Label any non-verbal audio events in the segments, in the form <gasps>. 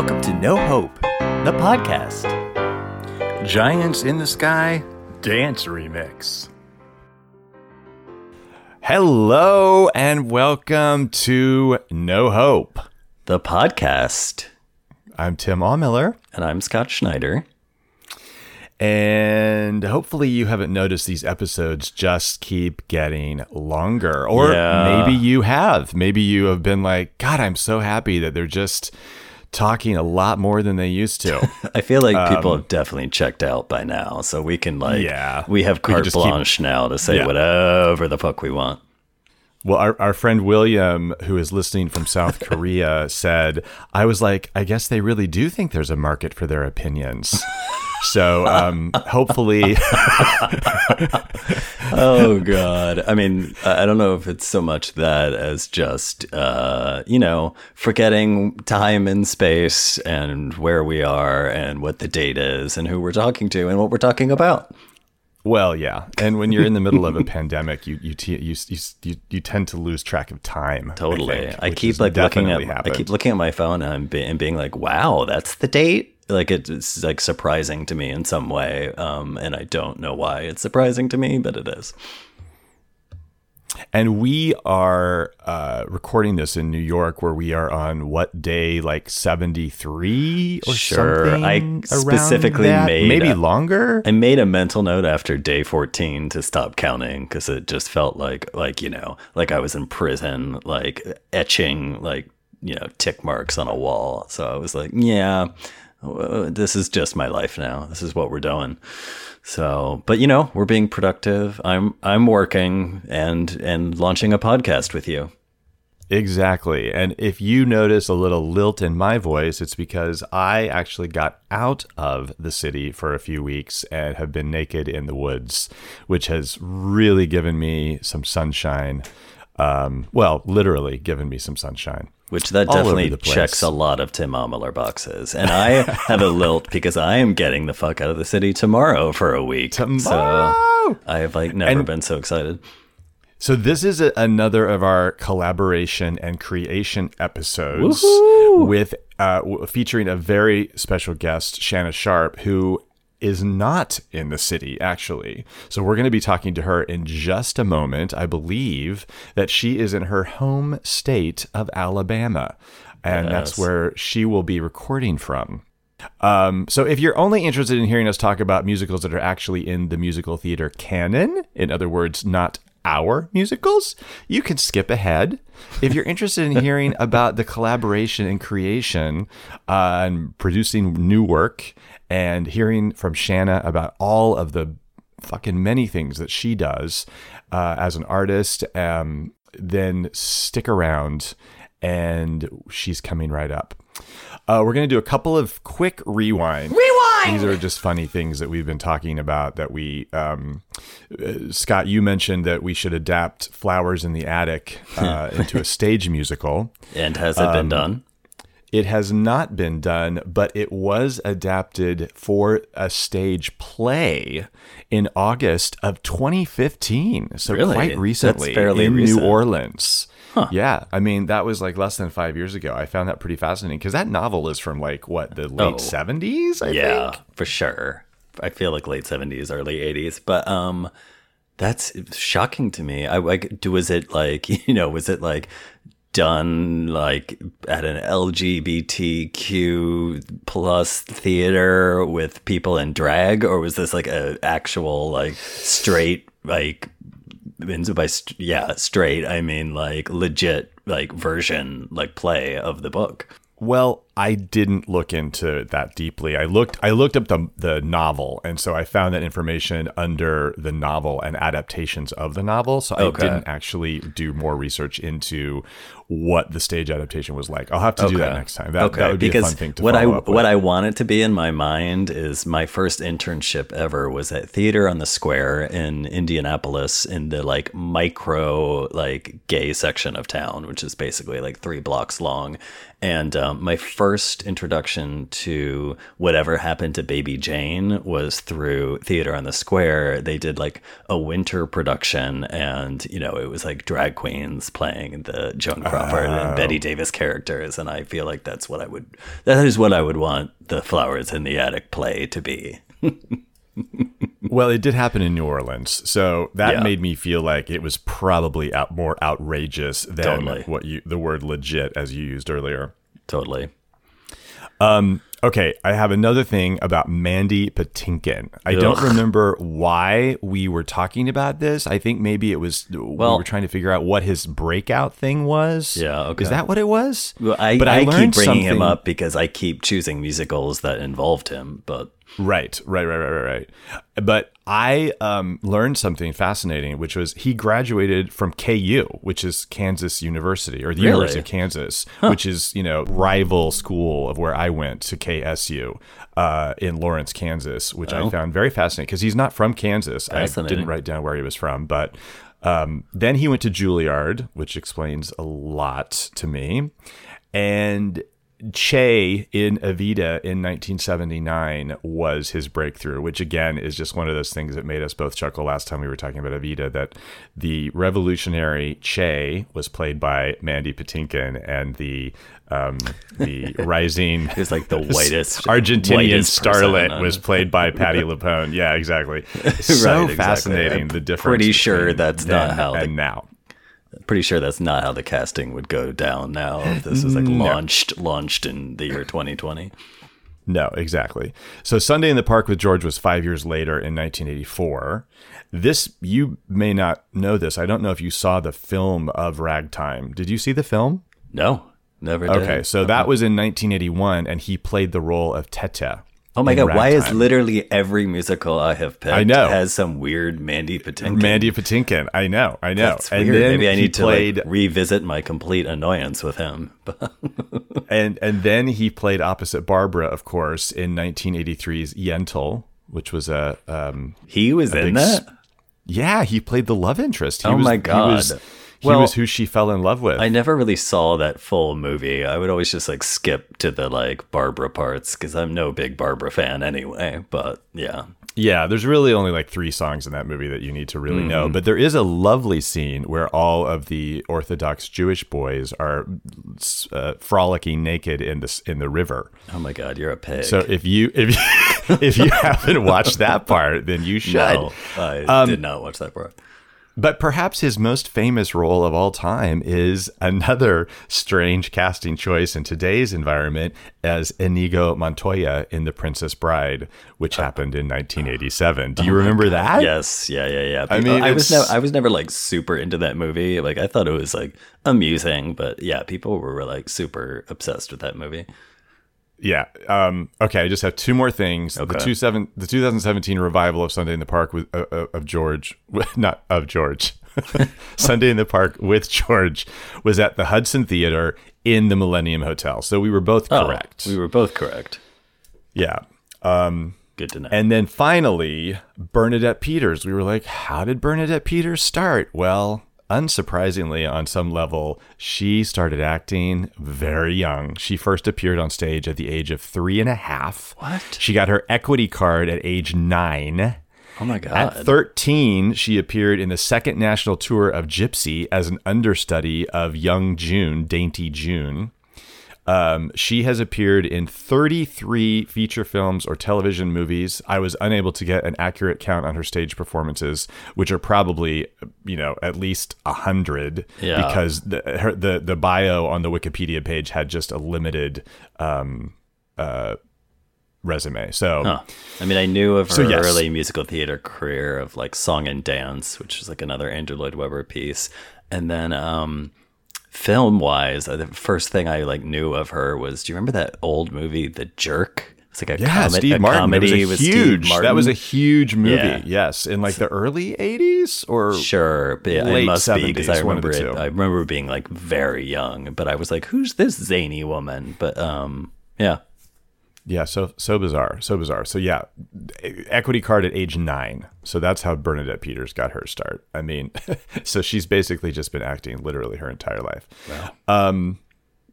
Welcome to No Hope, the podcast. Giants in the Sky Dance Remix. Hello, and welcome to No Hope, the podcast. I'm Tim Aumiller. And I'm Scott Schneider. And hopefully, you haven't noticed these episodes just keep getting longer. Or Yeah. maybe you have. Maybe you have been like, God, I'm so happy that they're just talking a lot more than they used to. <laughs> I feel like people have definitely checked out by now, so we can like, Um, Yeah. we have We carte keep- blanche now to say Yeah. whatever the fuck we want. Well, our, our friend William, who is listening from South <laughs> Korea, said, I was like, I guess they really do think there's a market for their opinions. <laughs> So um, hopefully, <laughs> <laughs> oh god i mean i I don't know if it's so much that as just uh you know forgetting time and space and where we are and what the date is and who we're talking to and what we're talking about well, yeah. And when you're in the middle of a <laughs> pandemic, you you, t- you, you, you, tend to lose track of time. I totally think, i, keep like looking at definitely i keep looking at my phone and, be- and being like wow that's the date like it's like surprising to me in some way um and i don't know why it's surprising to me but it is And we are uh, recording this in New York, where we are on what day, like seventy three or Sure. something. I specifically that? made maybe a- longer. I made a mental note after day 14 to stop counting because it just felt like, like, you know, like I was in prison, like etching, like, you know, tick marks on a wall. So I was like, yeah, this is just my life now. This is what we're doing. So, but you know, we're being productive. I'm, I'm working and, and launching a podcast with you. Exactly. And if you notice a little lilt in my voice, it's because I actually got out of the city for a few weeks and have been naked in the woods, which has really given me some sunshine. Um, well, literally given me some sunshine. Which that All definitely checks a lot of Tim Aumiller boxes. And I <laughs> have a lilt because I am getting the fuck out of the city tomorrow for a week. Tomorrow! So I have like never And- been so excited. So this is a, another of our collaboration and creation episodes with uh, featuring a very special guest, Shanna Sharp, who is not in the city actually. So we're going to be talking to her in just a moment. I believe that she is in her home state of Alabama, and that's where she will be recording from. Um, so if you're only interested in hearing us talk about musicals that are actually in the musical theater canon, in other words, not our musicals, you can skip ahead. If you're interested in hearing <laughs> about the collaboration and creation uh, and producing new work and hearing from Shanna about all of the fucking many things that she does uh, as an artist, um, then stick around and she's coming right up. Uh, we're going to do a couple of quick rewind. Rewind! These are just funny things that we've been talking about that we, um, uh, Scott, you mentioned that we should adapt Flowers in the Attic uh, <laughs> into a stage musical. And has it Um, been done? It has not been done, but it was adapted for a stage play in August of 2015. So Really? quite That's recently fairly in recent. New Orleans. Yeah, I mean that was like less than five years ago. I found that pretty fascinating because that novel is from like what the late Oh. 70s. I Yeah, think. for sure. I feel like late 70s, early 80s. But um that's shocking to me. I like do was it like, <laughs> you know, was it like done like at an LGBTQ plus theater with people in drag or was this like a actual like straight like by st- yeah straight I mean like legit like version like play of the book? Well, I didn't look into it that deeply. I looked I looked up the the novel and so I found that information under the novel and adaptations of the novel. So Okay. I didn't actually do more research into what the stage adaptation was like. I'll have to do that next time. That, that would be because a fun thing to what I follow up with. what I want it to be in my mind is my first internship ever was at Theater on the Square in Indianapolis in the like micro like gay section of town, which is basically like three blocks long. And um, my first first introduction to whatever happened to Baby Jane was through Theater on the Square. They did like a winter production, and you know it was like drag queens playing the Joan Crawford and Bette oh. Davis characters, and I feel like that's what I would that is what I would want the Flowers in the Attic play to be. <laughs> Well, it did happen in New Orleans, so that Yeah. made me feel like it was probably out more outrageous than Totally. what you the word legit as you used earlier. Totally. Um, okay, I have another thing about Mandy Patinkin. I don't remember why we were talking about this. I think maybe it was we were trying to figure out what his breakout thing was. Yeah, okay. Is that what it was? Well, I, but I, keep learned bringing him up because I keep choosing musicals that involved him, but Right, right, right, right, right, right. But I um, learned something fascinating, which was he graduated from KU, which is Kansas University, or the Really? University of Kansas, which is you know rival school of where I went to KSU uh, in Lawrence, Kansas, which I found very fascinating because he's not from Kansas. I Oh. Didn't write down where he was from, but um, then he went to Juilliard, which explains a lot to me, and. Che in Evita in 1979 was his breakthrough, which again is just one of those things that made us both chuckle last time we were talking about Evita. That the revolutionary Che was played by Mandy Patinkin, and the um, the <laughs> rising was like the <laughs> whitest <laughs> Argentinian whitest starlet was played by Patti LuPone. Yeah, exactly. So exactly. fascinating I'm the difference. pretty sure that's not how and now. Pretty sure that's not how the casting would go down now. If this was like <laughs> launched launched in the year 2020. No, exactly. So Sunday in the Park with George was five years later in 1984. This, you may not know this. I don't know if you saw the film of Ragtime. Did you see the film? No, never did. Okay, so that uh-huh. was in 1981, and he played the role of Tateh. Oh my god, why is literally every musical I have picked I know. has some weird Mandy Patinkin? Mandy Patinkin? I know, I know. That's and weird. then Maybe I need to played, like, revisit my complete annoyance with him. <laughs> and and then he played opposite Barbara, of course, in 1983's Yentl, which was a um, he was in that. yeah, he played the love interest. He Oh was, my He God. Was, he Well, was who she fell in love with. I never really saw that full movie. I would always just like skip to the like Barbara parts because I'm no big Barbara fan anyway. But yeah, Yeah, there's really only like three songs in that movie that you need to really Mm-hmm. know. But there is a lovely scene where all of the Orthodox Jewish boys are uh, frolicking naked in the in the river. oh my god, you're a pig. So if you if you, <laughs> if you haven't watched that part, then you <laughs> should. no, I Um, did not watch that part. But perhaps his most famous role of all time is another strange casting choice in today's environment as Inigo Montoya in The Princess Bride, which uh, happened in 1987. Do oh you remember that? Yes, yeah, yeah, yeah. I mean, I was never, I was never like super into that movie. Like, I thought it was like amusing, but yeah, people were like super obsessed with that movie. Yeah. Um, okay. I just have two more things. The two seven, the 2017 revival of Sunday in the Park with uh, uh, of George, <laughs> not of George. <laughs> Sunday in the Park with George was at the Hudson Theater in the Millennium Hotel. So we were both Oh, correct. we were both correct. yeah. Um, Good to know. and then finally, Bernadette Peters. We were like, how did Bernadette Peters start? Well, unsurprisingly, on some level, she started acting very young. She first appeared on stage at the age of three and a half. What? She got her equity card at age nine. oh my God. At 13, she appeared in the second national tour of Gypsy as an understudy of young June, Dainty June. Um, she has appeared in 33 feature films or television movies. I was unable to get an accurate count on her stage performances, which are probably, you know, at least a hundred, Yeah. because the, her, the the bio on the Wikipedia page had just a limited um, uh, resume. So. Huh. I mean, I knew of her So, yes. early musical theater career of like Song and Dance, which is like another Andrew Lloyd Webber piece, and then um, film wise, the first thing I like knew of her was, do you remember that old movie, The Jerk? It's like a, Yeah, comed- Steve a Martin. comedy it was with a Steve huge. Martin. That was a huge movie. Yeah. Yes, in like the early '80s or Sure, but yeah, late it must be because I 70s, remember it. I remember being like very young, but I was like, "Who's this zany woman?" But um, yeah, Yeah, so so bizarre, so bizarre. So yeah, equity card at age nine. So that's how Bernadette Peters got her start. I mean, <laughs> so she's basically just been acting literally her entire life. Wow. Um,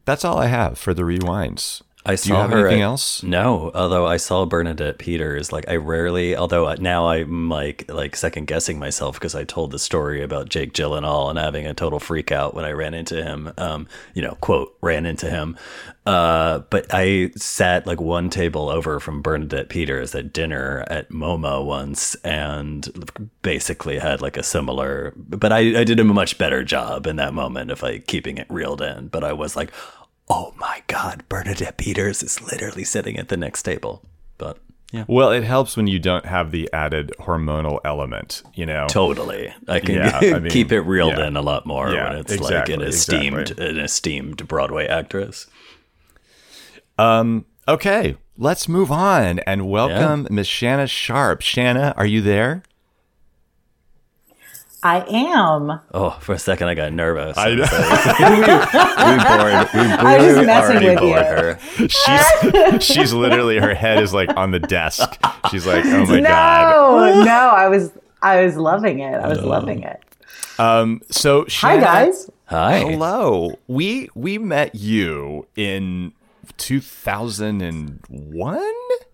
that's all I have for the rewinds. I Do you saw have her anything at- else? No, although I saw Bernadette Peters, like I rarely, although now I'm like like second guessing myself because I told the story about Jake Gyllenhaal and all and having a total freak out when I ran into him. Um, you know, quote ran into him. Uh, but I sat like one table over from Bernadette Peters at dinner at MoMA once, and basically had like a similar. But I I did a much better job in that moment of like keeping it reeled in. But I was like, oh my god, Bernadette Peters is literally sitting at the next table. But yeah, Well, it helps when you don't have the added hormonal element, you know. totally. I can Yeah, I <laughs> mean, keep it reeled yeah. in a lot more Yeah, when it's like an esteemed exactly. an esteemed Broadway actress. Um Okay, let's move on and welcome Miss Shanna Sharp. Shanna, are you there? I am. Oh, for a second I got nervous. I know. <laughs> we bored. We, we I was just messing already with you. her. She's <laughs> she's literally her head is like on the desk. She's like, "Oh my no, god." no, I was I was loving it. I was loving it. Um so Hi guys. Hi. Hello. We we met you in 2001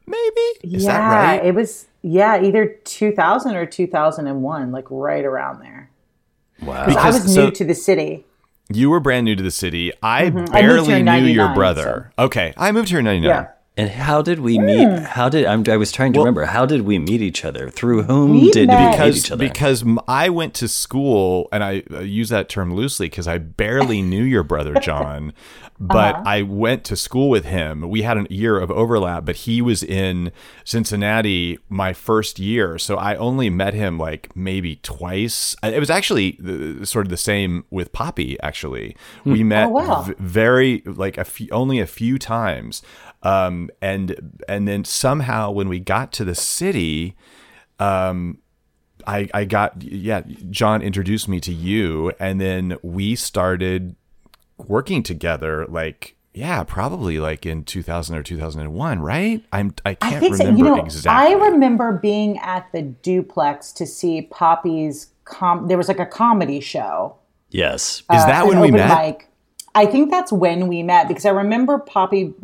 maybe? Is yeah, that right? it was yeah, either 2000 or 2001, like right around there. Wow. Because- I was so- new to the city. You were brand new to the city. I Mm-hmm. Barely in knew your 99, brother. Okay, I moved here in 99. Yeah. And how did we meet? Hmm. How did I'm, I was trying to remember? How did we meet each other? Through whom We did met- we meet because each other? because m- I went to school and I use that term loosely because I barely <laughs> knew your brother John, but Uh-huh. I went to school with him. We had a year of overlap, but he was in Cincinnati my first year, so I only met him like maybe twice. It was actually uh, sort of the same with Poppy. Actually, we met Oh, wow. v- very like a few, only a few times. Um, and and then somehow when we got to the city, um, I, I got yeah john introduced me to you and then we started working together like yeah probably like in 2000 or 2001 right i'm i I can't think so. remember You know, exactly I remember being at the duplex to see Poppy's com there was like a comedy show. yes. is that uh, when we met mic. I think that's when we met because I remember Poppy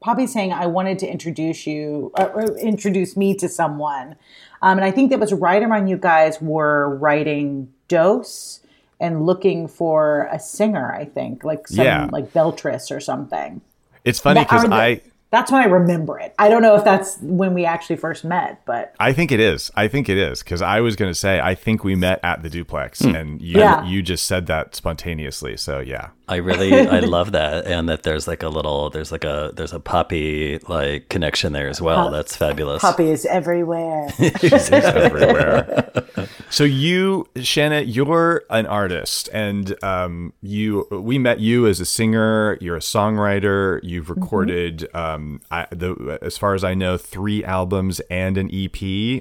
Poppy saying I wanted to introduce you uh, or introduce me to someone, um, and I think that was right around you guys were writing Dose and looking for a singer. I think like some Yeah. like Beltris or something. it's funny because i That's when I remember it. I don't know if that's when we actually first met, but I think it is. I think it is because I was going to say I think we met at the duplex, and you Yeah. you just said that spontaneously. So yeah, I really I <laughs> love that and that there's like a little there's like a there's a poppy like connection there as well. That's fabulous. Poppy is everywhere. <laughs> It's everywhere. <laughs> so you, Shanna, you're an artist, and um, you we met you as a singer. You're a songwriter. You've recorded, um, I, the as far as I know, three albums and an EP.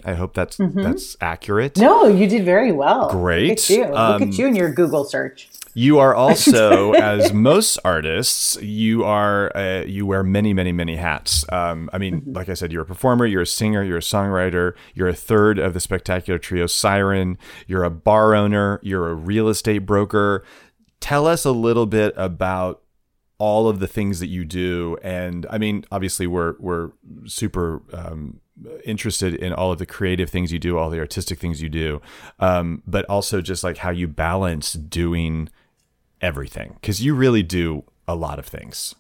I hope that's that's accurate. no, you did very well. Great. Look at you. Look Um, at you in your Google search. You are <laughs> also, as most artists, you are uh, you wear many, many, many hats. Um, I mean, like I said, you're a performer, you're a singer, you're a songwriter, you're a third of the spectacular trio Siren. You're a bar owner, you're a real estate broker. Tell us a little bit about all of the things that you do, and I mean, obviously, we're we're super. Um, interested in all of the creative things you do all the artistic things you do um, but also just like how you balance doing everything because you really do a lot of things.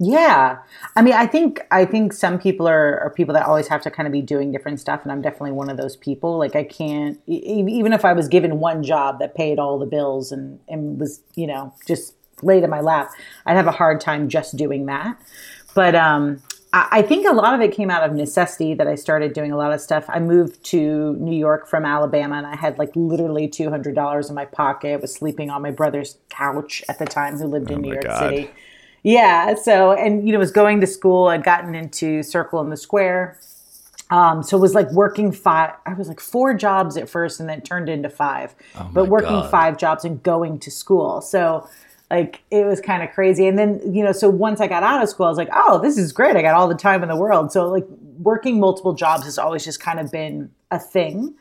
Yeah. I mean, I think I think some people are, are people that always have to kind of be doing different stuff, and I'm definitely one of those people. Like I can't even if I was given one job that paid all the bills and and was you know just laid in my lap, I'd have a hard time just doing that. But um, I, think a lot of it came out of necessity that I started doing a lot of stuff. I moved to New York from Alabama, and I had like literally two hundred dollars in my pocket. I was sleeping on my brother's couch at the time, who lived in New York God. City. Yeah. So, and you know, was going to school. I'd gotten into Circle in the Square. Um, so it was like working five. I was like four jobs at first, and then turned into five. but working God. five jobs and going to school. So like it was kind of crazy. And then you know, so once I got out of school, I was like, oh, this is great. I got all the time in the world. So like working multiple jobs has always just kind of been a thing.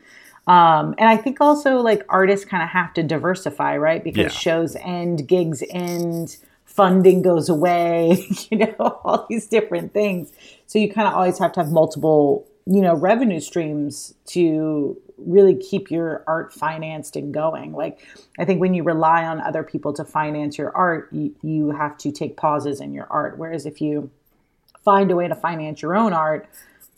Um, and I think also like artists kind of have to diversify, right? Because Yeah. shows end, gigs end, funding goes away, <laughs> you know, all these different things. So you kind of always have to have multiple, you know, revenue streams to really keep your art financed and going. Like I think when you rely on other people to finance your art, you, you have to take pauses in your art. Whereas if you find a way to finance your own art,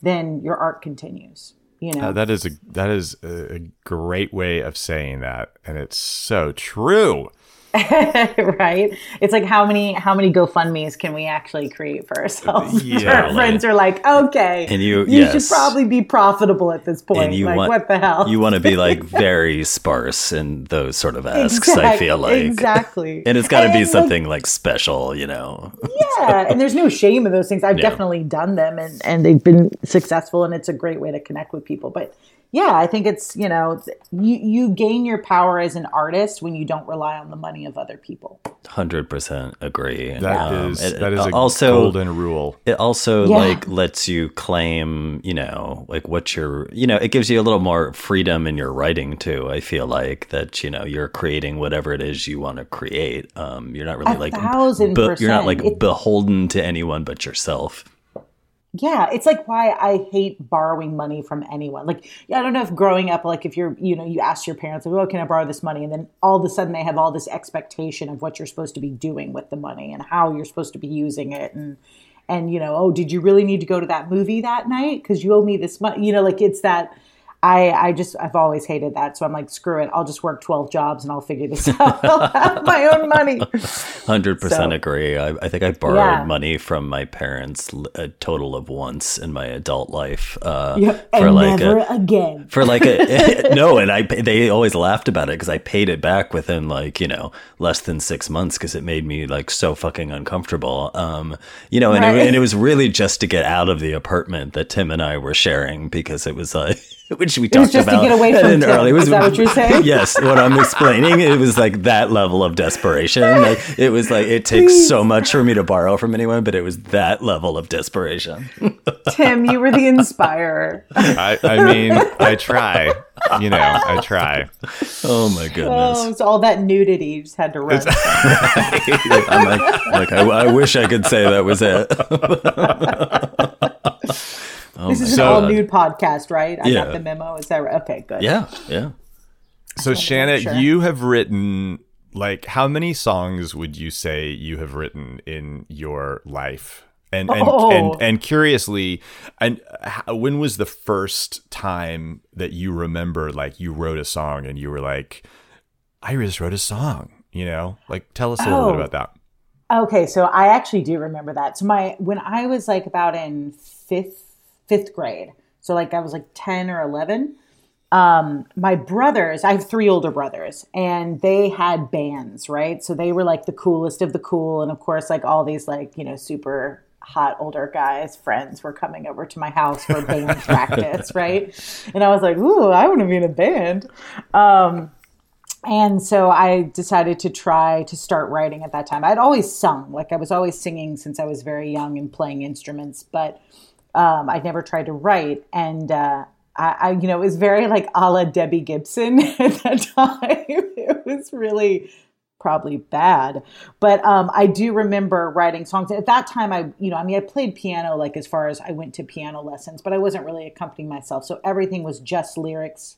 then your art continues. You know, Uh, that is a that is a, a great way of saying that, and it's so true. <laughs> right? It's like how many how many GoFundmes can we actually create for ourselves? <laughs> Yeah, Our friends are like, okay, And you- you yes. should probably be profitable at this point. and you like, want what the hell? you want to be like <laughs> very sparse in those sort of asks. I feel like exactly, and it's got to be something like special, you know. yeah, and there's no shame in those things. I've Yeah. definitely done them, and and they've been successful, and it's a great way to connect with people. But yeah, I think it's you know you you gain your power as an artist when you don't rely on the money of other people. Hundred percent agree. That Um, is it- that is a also golden rule. It also Yeah. like lets you claim, you know, like what you're, you know, it gives you a little more freedom in your writing too. I feel like that, you know, you're creating whatever it is you want to create. Um, you're not really A like, thousand you're not like It- beholden to anyone but yourself. Yeah, it's like why I hate borrowing money from anyone. Like, I don't know if growing up, like if you're, you know, you ask your parents, like, oh, can I borrow this money? And then all of a sudden they have all this expectation of what you're supposed to be doing with the money and how you're supposed to be using it. And, and, you know, oh, did you really need to go to that movie that night? Because you owe me this money. You know, like it's that. I, I just I've always hated that. So I'm like, screw it. I'll just work 12 jobs and I'll figure this <laughs> out. I'll have my own money. Hundred percent agree. I, I think I borrowed Yeah. money from my parents a total of once in my adult life. Uh, Yeah, for and like never a, again. for like a <laughs> <laughs> no and i they always laughed about it because i paid it back within like you know less than six months because it made me like so fucking uncomfortable um you know and, Right. it, and it was really just to get out of the apartment that tim and i were sharing because it was like <laughs> which we talked was just to get away <laughs> from in Tim. early- it Is that what you're saying? <laughs> yes what i'm explaining it was like that level of desperation like it was like it takes so much for me to borrow from anyone but it was that level of desperation Tim, you were the inspirer. I, I mean, I try. You know, I try. oh my goodness Oh, it's all that nudity. You just had to run. I'm like, like I, I wish I could say that was it. Oh this my is an all nude podcast, right? I Yeah. got the memo. Is that right? Okay, good. Yeah, yeah. So, Shanna, sure. you have written like how many songs would you say you have written in your life? And and Oh. and, and curiously, and how, when was the first time that you remember like you wrote a song and you were like, I just wrote a song. You know, like tell us a little bit Oh. about that. Okay, so I actually do remember that. So my when I was like about in fifth fifth grade, so like I was like ten or eleven. Um, my brothers, I have three older brothers, and they had bands, right? So they were like the coolest of the cool, and of course, like all these like you know super hot older guys friends were coming over to my house for band <laughs> practice, right? And I was like, ooh, I want to be in a band. Um, and so I decided to try to start writing at that time. I'd always sung, like I was always singing since I was very young and playing instruments, but um, I'd never tried to write. And uh, I, I, you know, it was very like a la Debbie Gibson <laughs> at that time. It was really probably bad, but um, I do remember writing songs at that time. I, you know, I mean, I played piano like as far as I went to piano lessons, but I wasn't really accompanying myself, so everything was just lyrics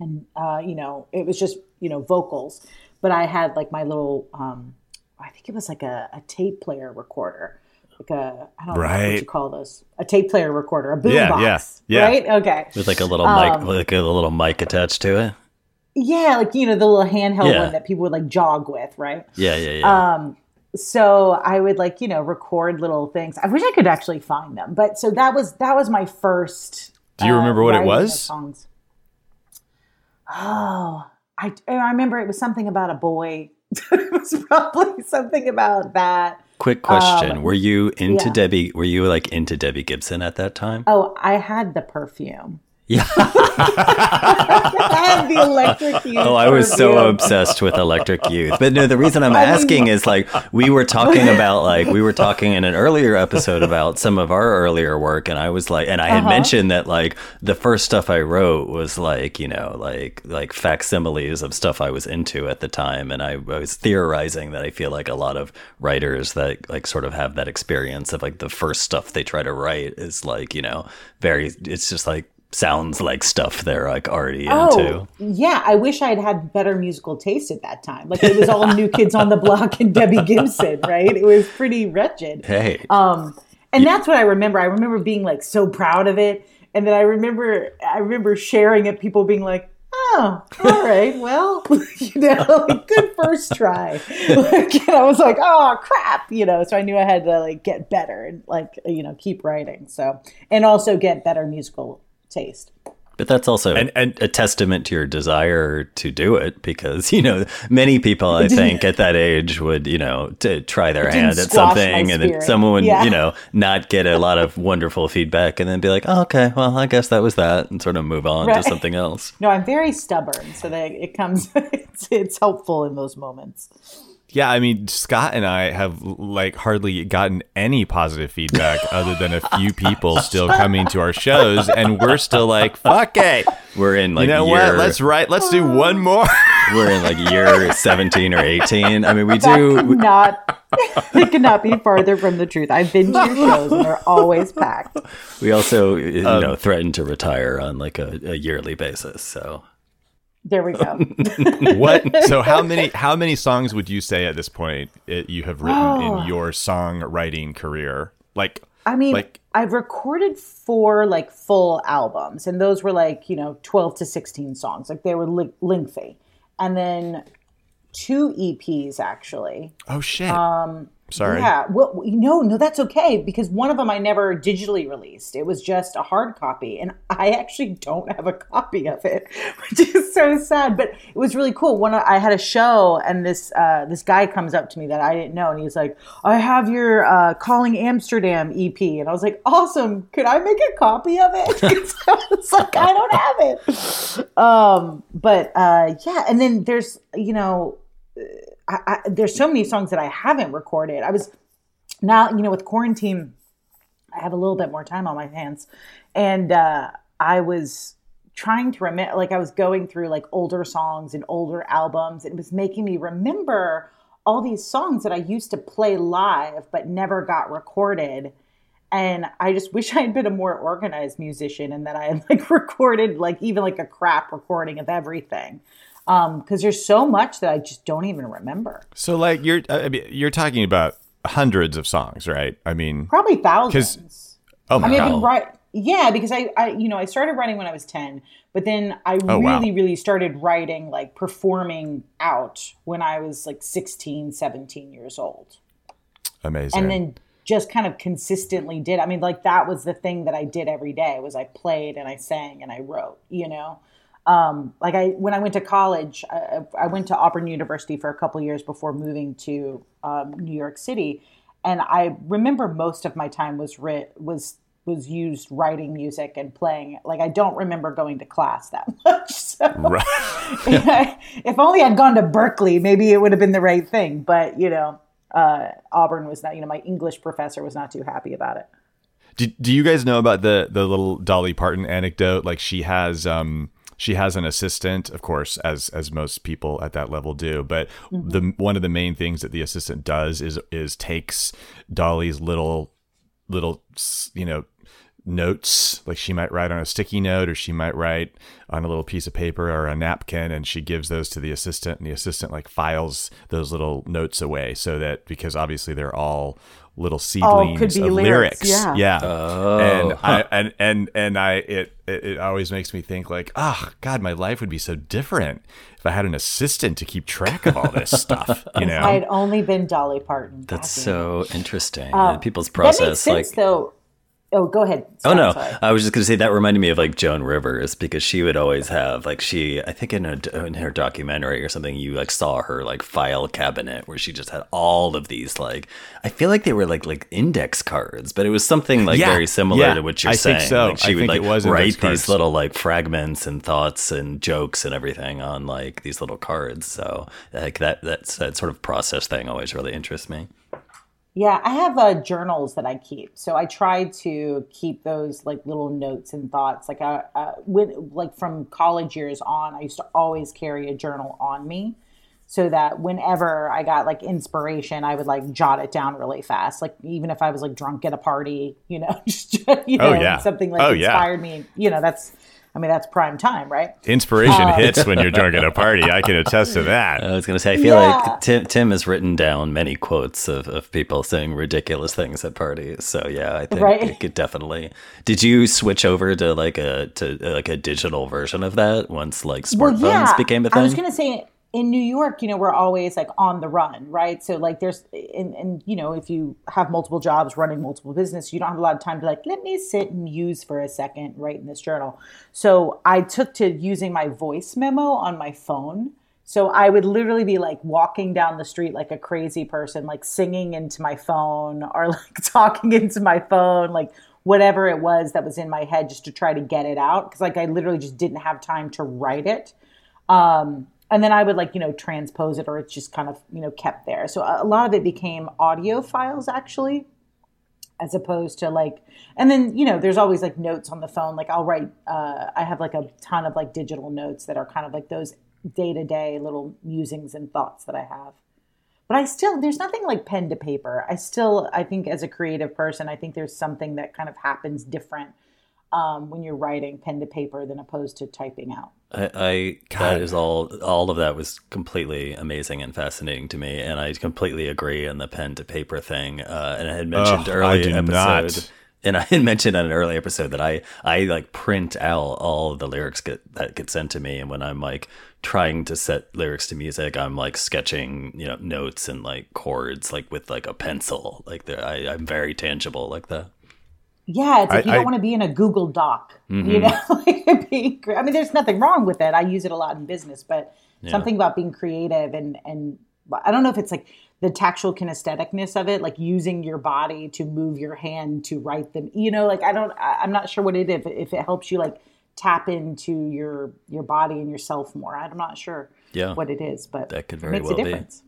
and uh, you know it was just you know vocals but i had like my little um, i think it was like a, a tape player recorder like a i don't know what Right. you call those a tape player recorder a boom Yeah, box yeah, yeah. right okay With like a little mic, like a little mic attached to it. yeah like you know the little handheld Yeah. one that people would like jog with right Yeah, yeah, yeah. um, so I would like you know record little things. I wish I could actually find them, but so that was that was my first. Do you remember what it was? Songs. Oh, I I remember it was something about a boy. <laughs> it was probably something about that. Quick question: um, Were you into yeah. Debbie? Were you like into Debbie Gibson at that time? Oh, I had the perfume. Yeah. The electric <laughs> youth. Oh, I was so perfume. obsessed with Electric Youth. But no, the reason I'm asking is like we were talking about like we were talking in an earlier episode about some of our earlier work and I was like and I had uh-huh. mentioned that like the first stuff I wrote was like, you know, like like facsimiles of stuff I was into at the time and I, I was theorizing that I feel like a lot of writers that like sort of have that experience of like the first stuff they try to write is like, you know, very it's just like sounds like stuff they're like already into. Oh, yeah. I wish I had had better musical taste at that time. Like it was all New Kids on the Block and Debbie Gibson, right? It was pretty wretched. Hey. Um, and that's what I remember. I remember being like so proud of it, and then I remember I remember sharing it. People being like, "Oh, all right, well, <laughs> you know, like, good first try." <laughs> Like, and I was like, "Oh crap," you know. So I knew I had to like get better and like you know keep writing. So and also get better musical taste. But that's also And- and- a testament to your desire to do it because, <laughs> you know, many people I <laughs> think at that age would, you know, to try their hand at something and then someone would, Yeah. you know, not get a lot of <laughs> wonderful feedback and then be like, oh, okay, well, I guess that was that and sort of move on to something else. No, I'm very stubborn, so that it comes. It's, it's helpful in those moments. Yeah, I mean, Scott and I have like hardly gotten any positive feedback <laughs> other than a few people still coming to our shows, and we're still like, <laughs> "Fuck it." We're in like You know year, what? Let's write. Let's do one <laughs> more. we're in like year 17 or 18. I mean, we That do. could not. it could not be farther from the truth. I've been to your shows, and they're always packed. We also, you Um, know, threaten to retire on like a, a yearly basis. So There we go. <laughs> what? So how many how many songs would you say at this point it, you have written Oh. in your songwriting career? Like, I mean, like I've recorded four like full albums, and those were like you know twelve to sixteen songs. Like they were li- lengthy, and then two EPs actually. oh shit. Um, sorry. Yeah. Well, no, no, that's okay because one of them I never digitally released. It was just a hard copy, and I actually don't have a copy of it, <laughs> which is so sad. But it was really cool. When I had a show, and this uh, this guy comes up to me that I didn't know, and he's like, "I have your uh, Calling Amsterdam EP," and I was like, "Awesome! Could I make a copy of it?" <laughs> it's like I don't have it. Um, but uh, yeah, and then there's you know. I, I, there's so many songs that I haven't recorded. I was now, you know, with quarantine, I have a little bit more time on my hands, and uh, I was trying to remember. Like I was going through like older songs and older albums, and it was making me remember all these songs that I used to play live but never got recorded. And I just wish I had been a more organized musician and that I had like <laughs> recorded like even like a crap recording of everything Um, because there's so much that I just don't even remember. So like you're I mean, you're talking about hundreds of songs, right? I mean, Probably thousands. oh my I mean, I've god. been right. Yeah, because I, I, you know, I started writing when I was ten, but then I Oh, wow. really, really started writing, like performing out when I was like 16, 17 years old, Amazing. and then just kind of consistently did. I mean, like that was the thing that I did every day was I played and I sang and I wrote. You know, um, like I when I went to college, I, I went to Auburn University for a couple years before moving to um, New York City, and I remember most of my time was writ was was used writing music and playing. Like I don't remember going to class that <laughs> much. So Right. <laughs> if only I'd gone to Berkeley, maybe it would have been the right thing. But you know, uh, Auburn was not. You know, my English professor was not too happy about it. Do, do you guys know about the the little Dolly Parton anecdote? Like she has um she has an assistant, of course, as as most people at that level do. But mm-hmm. the one of the main things that the assistant does is is takes Dolly's little little you know notes like she might write on a sticky note or she might write on a little piece of paper or a napkin and she gives those to the assistant and the assistant like files those little notes away so that because obviously they're all little seedlings be of lyrics, lyrics, yeah. Oh, and I <laughs> and and and I it, it it always makes me think like ah God my life would be so different if I had an assistant to keep track of all this stuff <laughs> you know I had only been Dolly Parton. that's God so interesting. And people's that makes process, sense like though. Oh, go ahead. Oh no, sorry. I was just gonna say that reminded me of like Joan Rivers because she would always have like she I think in a in her documentary or something you like saw her like file cabinet where she just had all of these like I feel like they were like like index cards, but it was something like Yeah, very similar yeah, to what you're I think saying. so. Like she I would think like it was write cards. these little like fragments and thoughts and jokes and everything on like these little cards. So like that that's that sort of process thing always really interests me. Yeah, I have uh, journals that I keep. So I try to keep those like little notes and thoughts. Like I, uh, when, like from college years on, I used to always carry a journal on me, so that whenever I got like inspiration, I would like jot it down really fast. Like even if I was like drunk at a party, you know, <laughs> just you know, Oh, yeah. something like Oh, yeah. inspired me. You know, that's, I mean, that's prime time, right? Inspiration um, hits when you're <laughs> drunk at a party. I can attest to that. I was going to say, I feel Yeah. like Tim, Tim has written down many quotes of, of people saying ridiculous things at parties. So yeah, I think Right. it could definitely. Did you switch over to like a to like a digital version of that once like smartphones became a thing? I was going to say in New York, you know, we're always like on the run, right? So like there's and, and you know, if you have multiple jobs running multiple business, you don't have a lot of time to like let me sit and use for a second write in this journal. So I took to using my voice memo on my phone. So I would literally be like walking down the street like a crazy person, like singing into my phone or <laughs> like talking into my phone, like whatever it was that was in my head just to try to get it out. Cause like I literally just didn't have time to write it. Um, and then I would like, you know, transpose it or it's just kind of, you know, kept there. So a lot of it became audio files actually as opposed to like and then you know there's always like notes on the phone. Like i'll write uh, i have like a ton of like digital notes that are kind of like those day-to-day little musings and thoughts that i have. But i still there's nothing like pen to paper. I still i think as a creative person i think there's something that kind of happens different um, when you're writing pen to paper than opposed to typing out I, I that is all. All of that was completely amazing and fascinating to me, and I completely agree on the pen to paper thing. Uh, and I had mentioned Ugh, I earlier do episode, not. and I had mentioned on an early episode that I I like print out all the lyrics get that get sent to me, and when I'm like trying to set lyrics to music, I'm like sketching you know notes and like chords like with like a pencil. Like I, I'm very tangible like that. Yeah, it's like I- you don't I- want to be in a Google Doc. You mm-hmm. know, <laughs> like it'd be great. I mean, there's nothing wrong with it. I use it a lot in business, but something about being creative and and I don't know if it's like the tactual kinestheticness of it, like using your body to move your hand to write them. You know, like I don't, I, I'm not sure what it if if it helps you like tap into your your body and yourself more. I'm not sure Yeah. what it is, but That could very makes well a be. difference.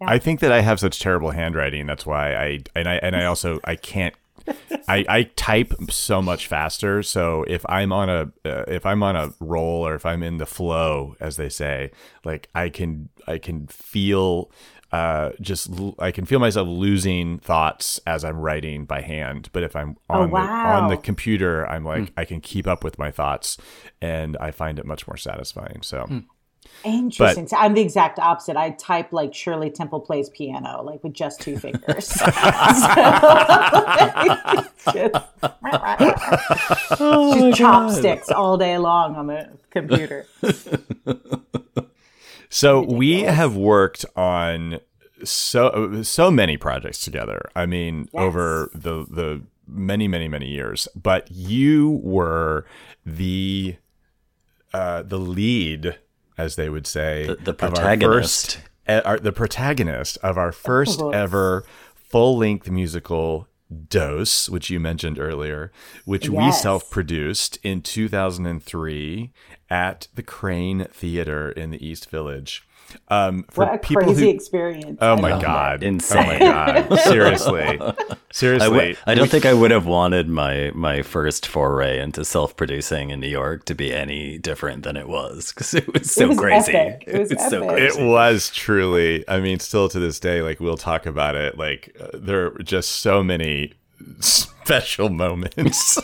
I think that I have such terrible handwriting. That's why I and I and I also I can't. I, I type so much faster. So if I'm on a uh, if I'm on a roll or if I'm in the flow, as they say, like I can I can feel uh just l- I can feel myself losing thoughts as I'm writing by hand. But if I'm on the on the computer, I'm like I can keep up with my thoughts, and I find it much more satisfying. So. Interesting. So I'm the exact opposite. I type like Shirley Temple plays piano, like with just two fingers. <laughs> So, <laughs> just, just chopsticks all day long on the computer. <laughs> So we have worked on so so many projects together. I mean, Yes. over the the many many many years. But you were the uh, the lead, as they would say, The- the of our protagonist. first- uh, our- the protagonist of our first Oh. ever full length musical. Dose, which you mentioned earlier, which we self produced in 2003 at the Kraine Theater in the East Village. Um, for What a people crazy who, experience. oh my love god, Insane. oh my god, <laughs> seriously, I seriously, w- I don't think I would have wanted my my first foray into self producing in New York to be any different than it was because it was so was crazy. epic. It was <laughs> so epic. crazy. it was truly. I mean, still to this day, like we'll talk about it. Like uh, there are just so many <laughs> special moments.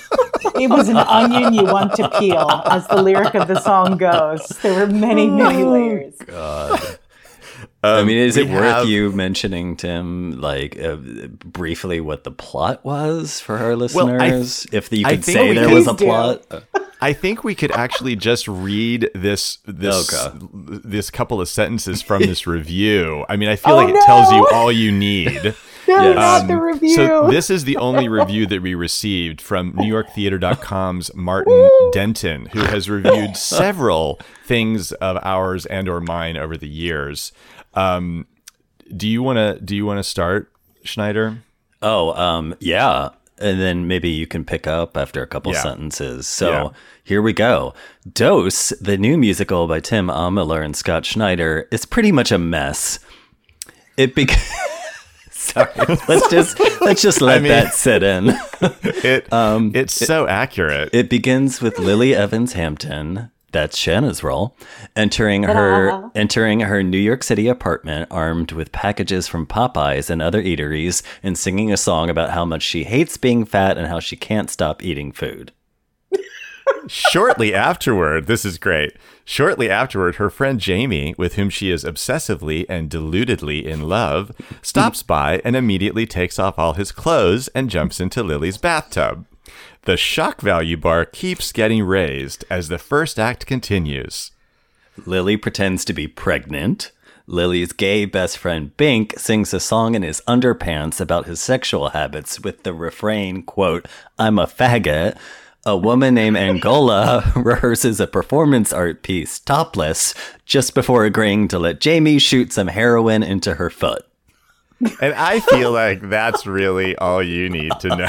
It was an onion you want to peel, as the lyric of the song goes. There were many, many layers. God, <laughs> I mean, is it worth have- you mentioning Tim like uh, briefly what the plot was for our listeners? if you could say there was a do. plot. <laughs> I think we could actually just read this this Oh, this couple of sentences from this <laughs> review. I mean, I feel Oh, like it tells you all you need. No, Yes. not Um, the review. So <laughs> this is the only review that we received from NewYorkTheater.com's Martin Denton, who has reviewed several things of ours and or mine over the years. Um, do you want to do you want to start, Schneider? Oh, um, yeah. And then maybe you can pick up after a couple Yeah. sentences. So Yeah. here we go. Dose, the new musical by Tim Aumiller and Scott Schneider, is pretty much a mess. It be- <laughs> Sorry, <laughs> let's just let's just let mean- that sit in. <laughs> It um, it's so accurate. It begins with Lily Evans Hampton, that's Shanna's role, entering her entering her New York City apartment armed with packages from Popeyes and other eateries and singing a song about how much she hates being fat and how she can't stop eating food. Shortly afterward, this is great. Shortly afterward, her friend Jamie, with whom she is obsessively and deludedly in love, stops by and immediately takes off all his clothes and jumps into Lily's bathtub. The shock value bar keeps getting raised as the first act continues. Lily pretends to be pregnant. Lily's gay best friend Bink sings a song in his underpants about his sexual habits with the refrain, quote, I'm a faggot. A woman named Angola <laughs> rehearses a performance art piece topless just before agreeing to let Jamie shoot some heroin into her foot. And I feel like that's really all you need to know.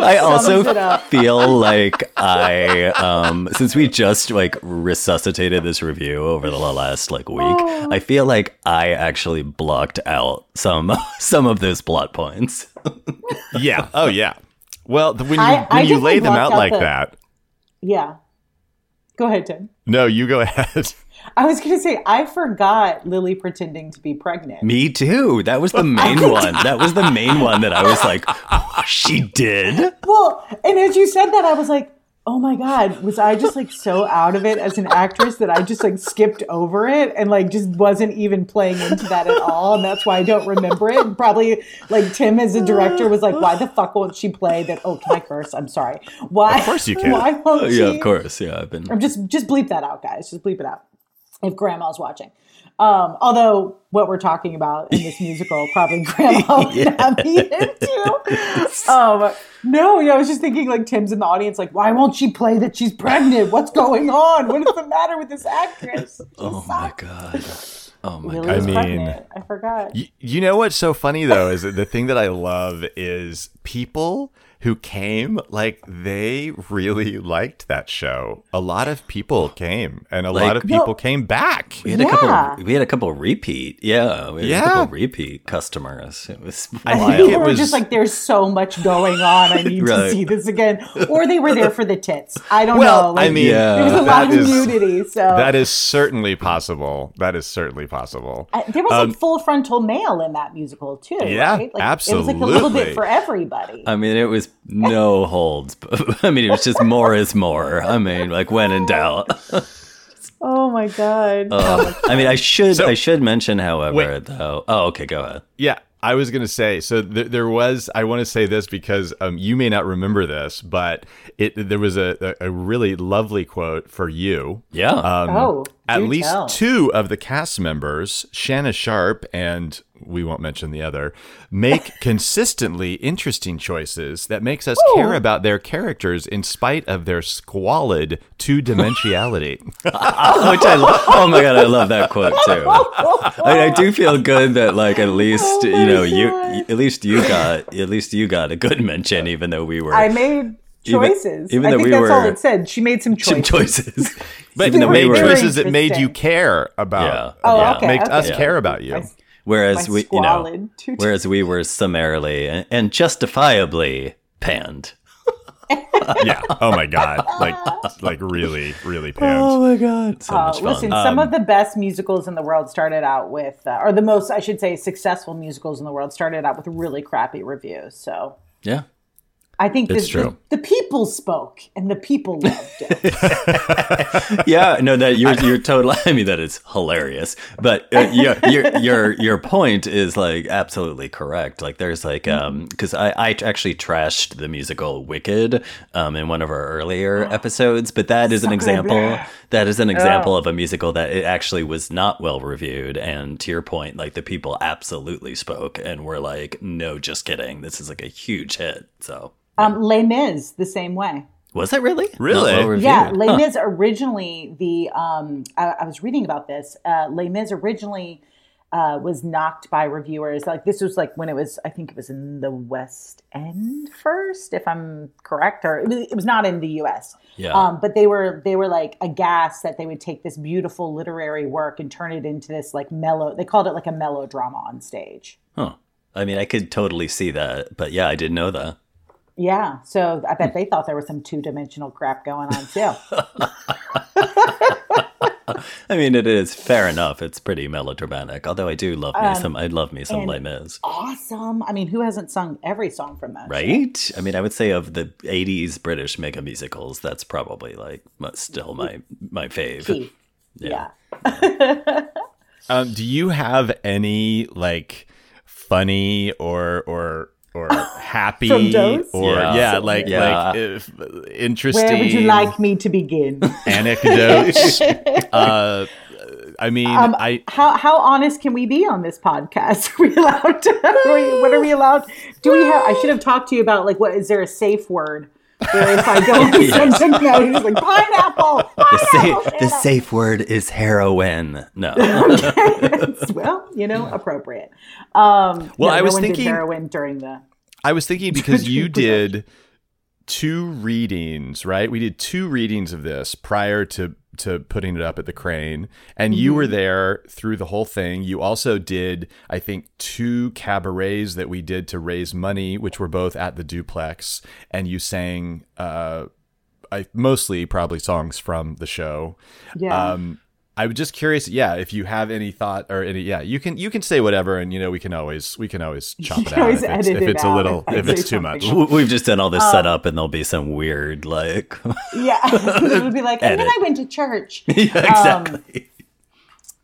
I also feel like I, um, since we just like resuscitated this review over the last like week, Oh. I feel like I actually blocked out some <laughs> some of those plot points. yeah. Oh, yeah. Well, the- when you, I- I when you lay them out out like the- that, yeah. Go ahead, Tim. no, you go ahead. <laughs> I was going to say, I forgot Lily pretending to be pregnant. Me too. That was the <laughs> main one. That was the main one that I was like, "Oh, she did. Well, and as you said that, I was like, oh my God, was I just like so out of it as an actress that I just like skipped over it and like just wasn't even playing into that at all? And that's why I don't remember it. And probably like Tim as a director was like, why the fuck won't she play that? Oh, can I curse? I'm sorry. Why? Of course you can. Why won't she? Yeah, of course. Yeah, I've been. Or just just bleep that out, guys. Just bleep it out. If grandma's watching. Um, although what we're talking about in this musical, probably grandma <laughs> would not be into. Um, no, yeah, I was just thinking like Tim's in the audience, like, why won't she play that she's pregnant? What's going on? What is the matter with this actress? <laughs> She Oh my god. Oh my Lily god. I mean- pregnant. I forgot. Y- You know what's so funny though is that the thing that I love is people who came like they really liked that show. A lot of people came and a lot of people No. came back. We had a couple. We had a couple repeat. Yeah, we had Yeah. a couple repeat customers. It was I think wild. it were was- just like, there's so much going on. I need to see this again. Or they were there for the tits. I don't Well, know. I mean, Yeah. there was a that lot of is- nudity. So That is certainly possible. That is certainly possible. I- there was like full frontal male in that musical too. Um, Yeah, right? like, It was like a little bit for everybody. I mean, it was no holds. <laughs> I mean, it was just more is more. I mean, like when in doubt. oh my god. <laughs> Uh, I mean, I should So- I should mention, however, Wait. though. Oh, okay, go ahead. Yeah, I was gonna say. So th- there was. I want to say this because um, you may not remember this, but it there was a, a, a really lovely quote for you. Yeah. Um, Oh, at least tell. two of the cast members, Shanna Sharp and we won't mention the other, make <laughs> consistently interesting choices that makes us care about their characters in spite of their squalid two-dimensionality. <laughs> Which I lo- oh my god, I love that quote too. I, I do feel good that like at least Oh you my know you at least you got at least you got a good mention, even though we were I made choices. even I though think we that's all it said. She made some choices. some choices. but even they though we made choices that made you care about. Yeah. Oh, Yeah. okay. Make us okay. care about you. My- Whereas we you know squalid <laughs> whereas we were summarily and, and justifiably panned. <laughs> yeah. Oh my god. Like like really really panned. Oh my god, so Uh, much fun. listen, some of the best musicals in the world started out with, uh, or the most, I should say, successful musicals in the world started out with really crappy reviews. So yeah. I think It's the, true. The, the people spoke and the people loved it. <laughs> yeah, no, that you're you're totally. <laughs> I mean, that is hilarious. But uh, your your your your point is like absolutely correct. Like, there's like um because I I actually trashed the musical Wicked um in one of our earlier episodes, but that is an So example. Bad. That is an example of a musical that it actually was not well reviewed. And to your point, like the people absolutely spoke and were like, no, just kidding. This is like a huge hit. So. Um, Les Mis, the same way. Was it really? Really? Well-reviewed? Yeah, Les Huh. Mis originally the um, I, I was reading about this. Uh, Les Mis originally uh, was knocked by reviewers. Like this was like when it was. I think it was in the West End first, if I'm correct, or it was, it was not in the U.S. Yeah. Um, but they were they were like aghast that they would take this beautiful literary work and turn it into this like mellow. They called it like a melodrama on stage. Huh. I mean, I could totally see that, but yeah, I didn't know that. Yeah, so I bet they thought there was some two dimensional crap going on too. <laughs> <laughs> I mean, it is fair enough. It's pretty melodramatic. Although I do love me some. I love me some Um, and- Les Mis. awesome. I mean, who hasn't sung every song from that? show? Right? I mean, I would say of the '80s British mega musicals, that's probably like still my my fave. Key. Yeah. <laughs> Um, do you have any like funny or or or <laughs> happy or Yeah. yeah, like Yeah. like if, interesting Where would you like me to begin? <laughs> anecdotes? <laughs> uh, I mean, Um, I how how honest can we be on this podcast? Are we allowed to? Are we, what are we allowed? Do we have? I should have talked to you about like what is there a safe word? Where if I go into something no, he's like pineapple. The, sa- the safe word is heroin. No. <laughs> well, you know, appropriate. Um, Well, no, I was thinking- heroin during the. I was thinking because <laughs> you did two readings, right? We did two readings of this prior to to putting it up at the Kraine, and you were there through the whole thing. You also did, I think, two cabarets that we did to raise money, which were both at the duplex, and you sang. Uh, I mostly probably songs from the show. Yeah. Um, I was just curious, yeah, if you have any thought or any, yeah, you can you can say whatever, and you know we can always we can always <laughs> chop it out if it's, edit if it it's a little if if it's too much. W- We've just done all Um, this setup, and there'll be some weird like. <laughs> yeah, <laughs> it would be like, and then I went to church. yeah, exactly.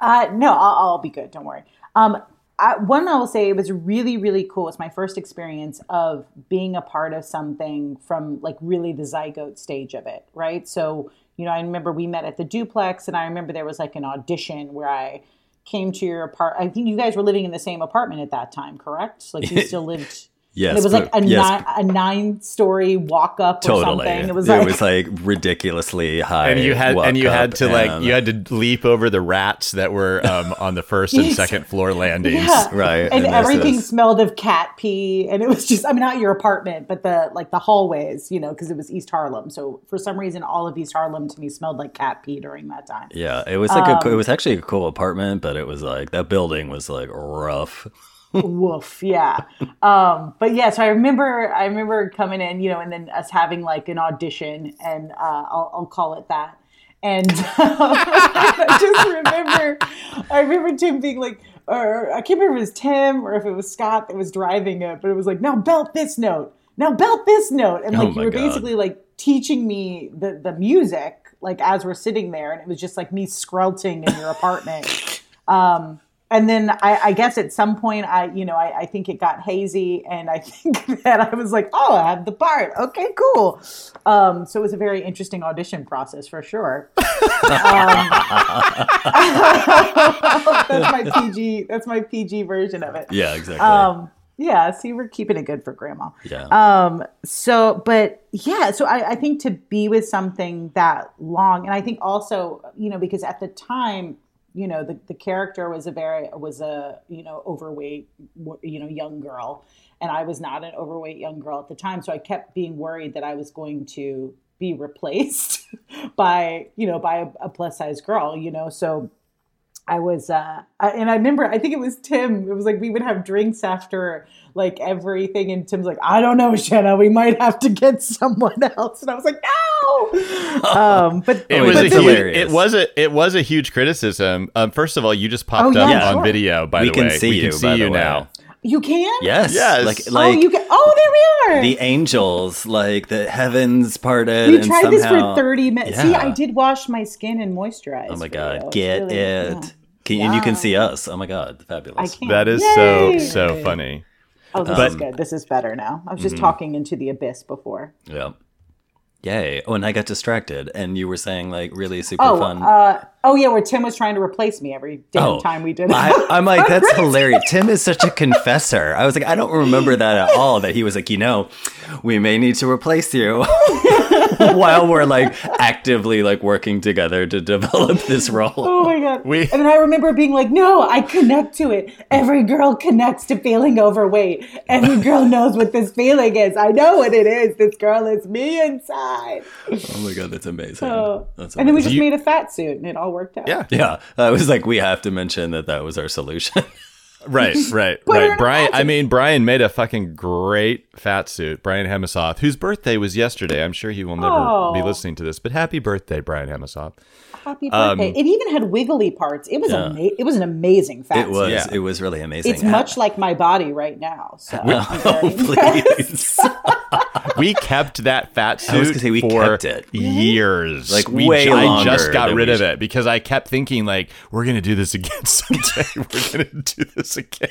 Uh, no, I'll, I'll be good. Don't worry. Um, I, one I will say it was really, really cool. It's my first experience of being a part of something from like really the zygote stage of it, right? So, you know, I remember we met at the duplex, and I remember there was like an audition where I came to your apartment. I think you guys were living in the same apartment at that time, correct? Like you <laughs> still lived. Yes, and it was like a, yes, nine, a nine-story walk-up or totally. something. It was like, ridiculously high. And you had and you had up to like you had to leap over the rats that were um, on the first and <laughs> second floor landings. Yeah. right, and, there's everything this- smelled of cat pee and it was just i mean not your apartment but the like the hallways you know because it was east harlem so for some reason all of east harlem to me smelled like cat pee during that time Yeah, it was like a, Um, it was actually a cool apartment, but it was like that building was like rough. Woof yeah. Um but yeah so i remember i remember coming in you know and then us having like an audition and uh i'll, I'll call it that. And <laughs> i just remember i remember tim being like or i can't remember if it was tim or if it was scott that was driving it but it was like now belt this note. Now belt this note. And Oh like you my were God. basically like teaching me the the music like as we're sitting there and it was just like me skrelting in your apartment. <laughs> Um and then I, I guess at some point I, you know, I, I think it got hazy, and I <laughs> think that I was like, oh, I have the part. Okay, cool. Um, so it was a very interesting audition process for sure. <laughs> Um, <laughs> that's my PG. That's my PG version of it. Yeah, exactly. Um, yeah. See, we're keeping it good for grandma. yeah. Um, so, but yeah, so I, I think to be with something that long, and I think also, you know, because at the time, you know, the, the character was a very, was a, you know, overweight, you know, young girl. And I was not an overweight young girl at the time. So I kept being worried that I was going to be replaced <laughs> by, you know, by a, a plus size girl, you know? So, I was, uh, and I remember, I think it was Tim. It was like we would have drinks after like everything, and Tim's like, I don't know, Shanna, we might have to get <laughs> someone else. And I was like, no. <laughs> Um, but It Oh, was but a huge, hilarious. it was a it was a huge criticism. Um, first of all, you just popped Oh, up yeah, on video. By we the can way, see we you. can see you now. You can? Yes. Yes. Like Oh, like you can. Oh, there we are. the angels, like the heavens parted. we and tried this for 30 minutes. See, I did wash my skin and moisturize. Oh my god, you. Get really- it. yeah. Can, And you can see us. Oh my god, fabulous. That is Yay! so so funny. Oh, this But- is good. This is better now. I was Mm-hmm. just talking into the abyss before. Yeah. Yay. Oh, and I got distracted. And you were saying like really super Oh, fun. uh, oh yeah, where Tim was trying to replace me every damn Oh, time we did it. I, I'm like, that's <laughs> hilarious. <laughs> Tim is such a confessor. I was like, I don't remember that at all. That he was like, you know, we may need to replace you <laughs> while we're like actively like working together to develop this role. Oh my god! We- and then I remember being like, "No, I connect to it. Every girl connects to feeling overweight. Every girl knows what this feeling is. I know what it is. This girl is me inside." Oh my god, that's amazing. Oh. That's and then we amazing. just made a fat suit, and it all worked out. Yeah. yeah, I was like, we have to mention that that was our solution. <laughs> Right, right, right. Brian, I mean, Brian made a fucking great fat suit. Brian Hemisoff, whose birthday was yesterday. I'm sure he will never be Oh. listening to this, but happy birthday, Brian Hemisoff. Happy Um, it even had wiggly parts. It was Yeah. ama- It was an amazing fat it was, suit. Yeah. it was really amazing. It's much <laughs> like my body right now. So I'm Oh, <laughs> please. We kept that fat suit gonna say, we for kept it. years. Like, we, way I just got rid of it because I kept thinking like, we're gonna do this again <laughs> someday. we're gonna do this again.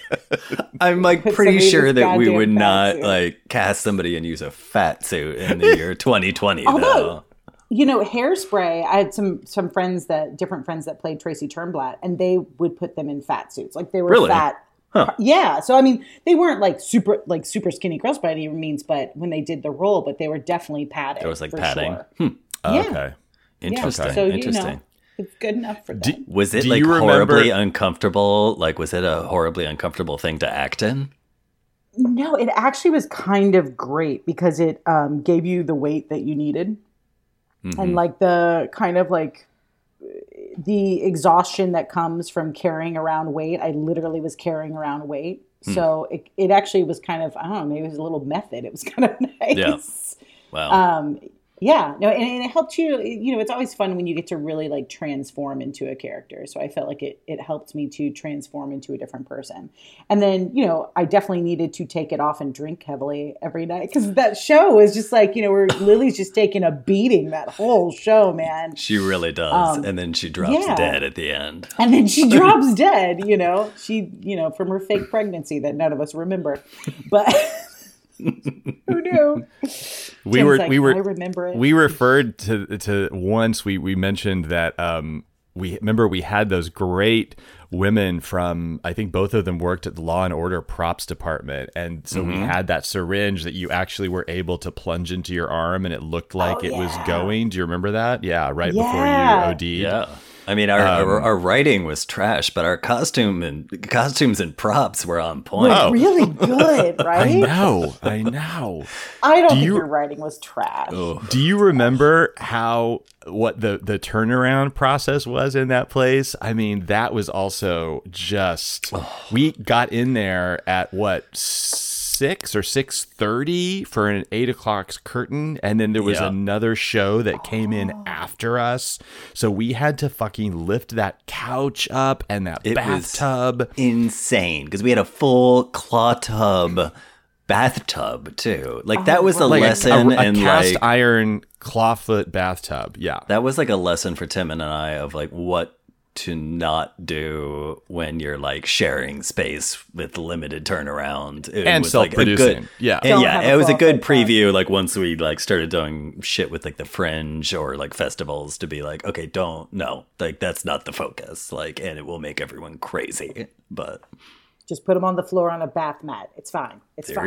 I'm like Put pretty sure that we would not suit. like cast somebody and use a fat suit in the year 2020 Although- though. You know, hairspray. I had some some friends that different friends that played Tracy Turnblad, and they would put them in fat suits, like they were Really? fat. Yeah, so I mean, they weren't like super like super skinny girls by any means, but when they did the role, but they were definitely padded. There was like padding. Sure. Oh, Yeah. Okay. Yeah, Interesting. You Interesting. know, it's good enough for them. Was it Do like you remember- horribly uncomfortable? Like, was it a horribly uncomfortable thing to act in? No, it actually was kind of great because it um, gave you the weight that you needed, Mm-hmm. and like the kind of like the exhaustion that comes from carrying around weight. I literally was carrying around weight, Hmm. so it it actually was kind of I don't know maybe it was a little method. It was kind of <laughs> nice. Yeah. Wow. Um, yeah, no, and, and it helped you. You know, it's always fun when you get to really like transform into a character. So I felt like it it helped me to transform into a different person. And then you know, I definitely needed to take it off and drink heavily every night because that show was just like you know, where Lily's just taking a beating that whole show, man. she really does. um, and then she drops yeah. dead at the end. And then she <laughs> drops dead. You know, she you know from her fake pregnancy that none of us remember, but. <laughs> Who knew? <laughs> We Tim's were like, we were I remember it. we referred to to once we we mentioned that um we remember we had those great women from I think both of them worked at the Law and Order props department and so we had that syringe that you actually were able to plunge into your arm and it looked like Oh, it was going. Do you remember that? Yeah, right Yeah. before you OD'd. Yeah. I mean, our, our um, our writing was trash, but our costume and costumes and props were on point. Really good, right? <laughs> I know. I know. <laughs> I don't think you- your writing was trash. Do you remember how what the the turnaround process was in that place? I mean, that was also just we got in there at what six or six thirty for an eight o'clock curtain, and then there was Yeah. another show that came in oh. after us, so we had to fucking lift that couch up and that It was- bathtub. Insane. Because we had a full claw tub bathtub, too. Like, that was a oh, Like a- lesson a, a in cast like. iron clawfoot bathtub. Yeah. that was like a lesson for Tim and I of like what to not do when you're like sharing space with limited turnaround It And was, like, a self-producing. good- Yeah. and yeah, it was a good claw foot preview. Like once we like started doing shit with like the fringe or like festivals to be like, okay, don't no, like that's not the focus. Like, and it will make everyone crazy. But Just put them on the floor on a bath mat. It's fine. It's fine.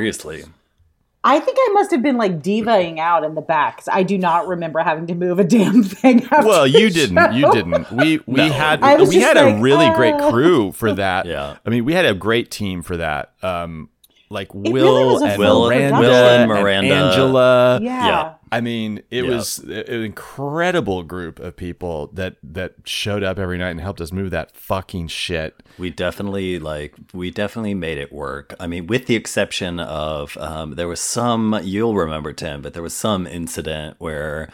Seriously, I think I must have been like divaing out in the back because I do not remember having to move a damn thing. <laughs> After Well, you the didn't. You didn't. We we had we just had a like, really great uh. crew for that. <laughs> Yeah. I mean, we had a great team for that. Um, like Will was a and full Miranda. Will and and Miranda. Angela. Yeah. Yeah. I mean, it Yeah. was an incredible group of people that that showed up every night and helped us move that fucking shit. we definitely like we definitely made it work. I mean, with the exception of um, there was some you'll remember Tim, but there was some incident where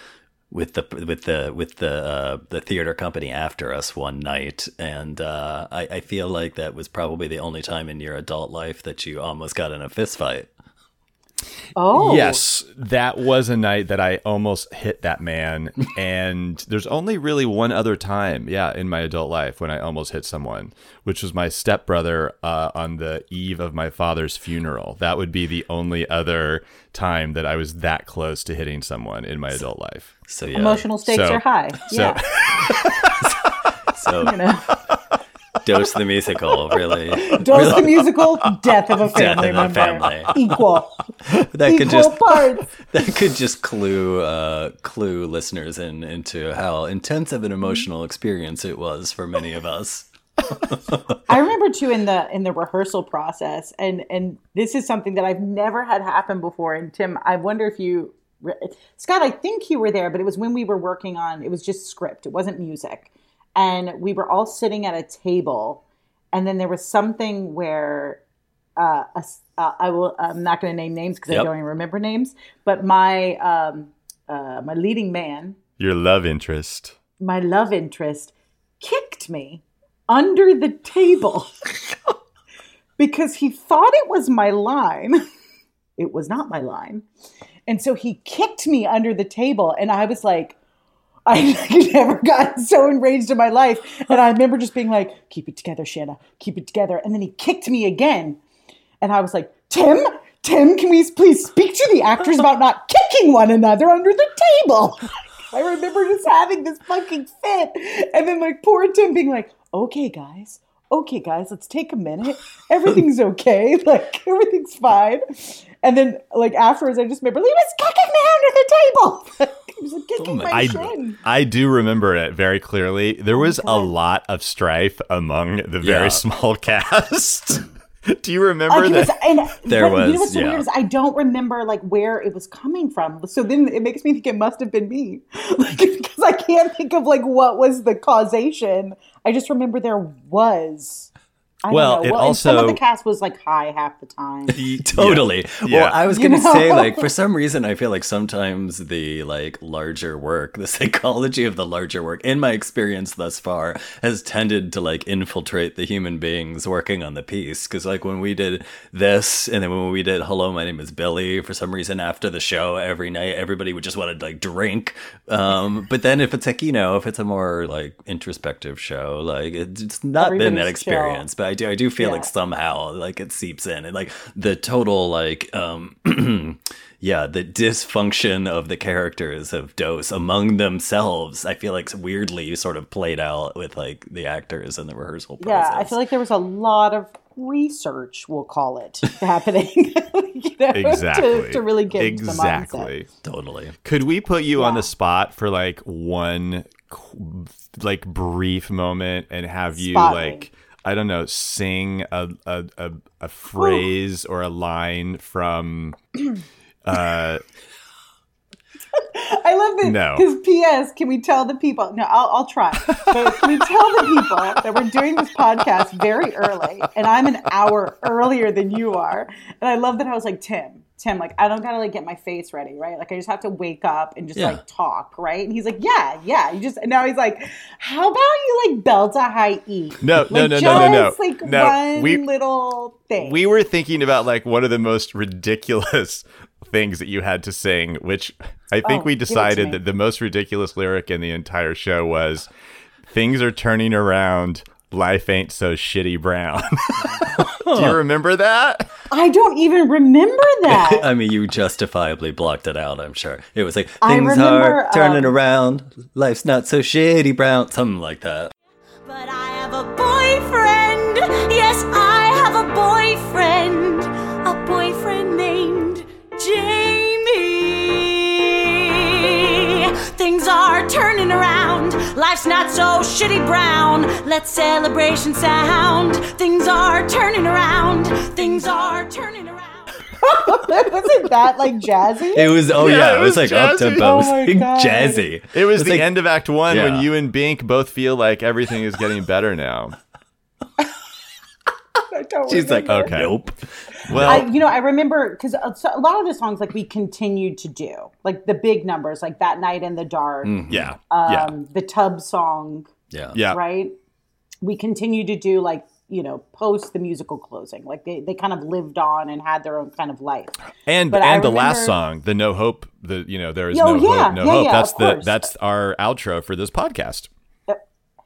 with the with the with the uh, the theater company after us one night, and uh, I, I feel like that was probably the only time in your adult life that you almost got in a fist fight. Oh, Yes, that was a night that I almost hit that man. <laughs> and there's only really one other time, yeah, in my adult life when I almost hit someone, which was my stepbrother uh, on the eve of my father's funeral. That would be the only other time that I was that close to hitting someone in my adult life. So yeah, Emotional stakes So- are high. so- yeah. <laughs> so <laughs> You know. Dose the musical really Dose the musical, death of a family Death of a family. Equal. <laughs> that could Equal just parts. <laughs> that could just clue uh, clue listeners in into how intense of an emotional experience it was for many of us. I remember too in the in the rehearsal process, and and this is something that I've never had happen before. And Tim, I wonder if you, Scott, I think you were there, but it was when we were working on. It was just script. It wasn't music, and we were all sitting at a table, and then there was something where. Uh, a uh, I will. I'm not going to name names because Yep. I don't even remember names. But my um, uh, my leading man, Your love interest. my love interest kicked me under the table <laughs> because he thought it was my line. <laughs> It was not my line. And so he kicked me under the table, and I was like, I <laughs> never got so enraged in my life. And I remember just being like, keep it together, Shanna, keep it together. And then he kicked me again. And I was like, Tim, Tim, can we please speak to the actors about not kicking one another under the table? <laughs> I remember just having this fucking fit. And then like poor Tim being like, okay, guys, okay, guys, let's take a minute. Everything's <laughs> okay. Like everything's fine. And then like afterwards I just remember he was kicking me under the table. He like, kicking my I, shin. I do remember it very clearly. There oh was a lot of strife among the very Yeah. small <laughs> cast. do you remember Like, it was, that? and There but You know was, what's so yeah. weird is I don't remember like where it was coming from. So then it makes me think it must have been me, <laughs> like because I can't think of like what was the causation. I just remember there was. I don't Well, know. it and some of the cast was like high half the time. <laughs> Totally. Yeah. Well, I was going to know? say, like, for <laughs> some reason, I feel like sometimes the like larger work, the psychology of the larger work, in my experience thus far, has tended to like infiltrate the human beings working on the piece. Because like when we did this, and then when we did "Hello, my name is Billy," for some reason after the show every night, everybody would just want to like drink. Um, but then if it's like you know, if it's a more like introspective show, like it's, it's not been that Everybody's chill. experience but I do I do feel like somehow like it seeps in and like the total like um <clears throat> yeah the dysfunction of the characters of Dose among themselves I feel like weirdly sort of played out with like the actors and the rehearsal process. Yeah, I feel like there was a lot of research, we'll call it, <laughs> happening. <laughs> you know, Exactly. To, to really get into the exactly. totally. Could we put you on the spot for like one like brief moment and have you Spot me. like I don't know sing a a, a, a phrase or a line from <clears throat> uh I love that. No. Because P.S. Can we tell the people? No, I'll, I'll try. But can we tell the people that we're doing this podcast very early, and I'm an hour earlier than you are? And I love that I was like Tim. Tim, like I don't gotta like get my face ready, right? Like I just have to wake up and just Yeah. like talk, right? And he's like, yeah, yeah. You just and now he's like, how about you like belt a high E? No, no, Like, no, no, no, no. just, Like No, one we- little thing. we were thinking about like one of the most ridiculous <laughs> things that you had to sing, which I think Oh, we give it to decided that the most ridiculous lyric in the entire show was things are turning around, life ain't so shitty brown. <laughs> Do you remember that? I don't even remember <laughs> that. I mean, you justifiably blocked it out. I'm sure it was like things remember, are turning um, around, life's not so shitty, brown, something like that. Are turning around. Life's not so shitty brown. Let celebration sound. Things are turning around. Things are turning around. <laughs> Wasn't that like jazzy? It was oh Yeah, yeah, it it was, was like up jazzy. tempo, Oh my God. jazzy. It was It's the like- end of Act One when you and Bink both feel like everything is getting better now. I don't She's like. Okay. nope. <laughs> Well, I, you know, I remember because a, so a lot of the songs like we continued to do, like the big numbers, like that night in the dark, yeah, um, yeah, the tub song, Yeah. yeah. right? We continued to do like you know post the musical closing, like they they kind of lived on and had their own kind of life. And But I and the last song, the No Hope, the you know there is Oh, no yeah, hope, no yeah, hope. yeah, that's the course. that's our outro for this podcast.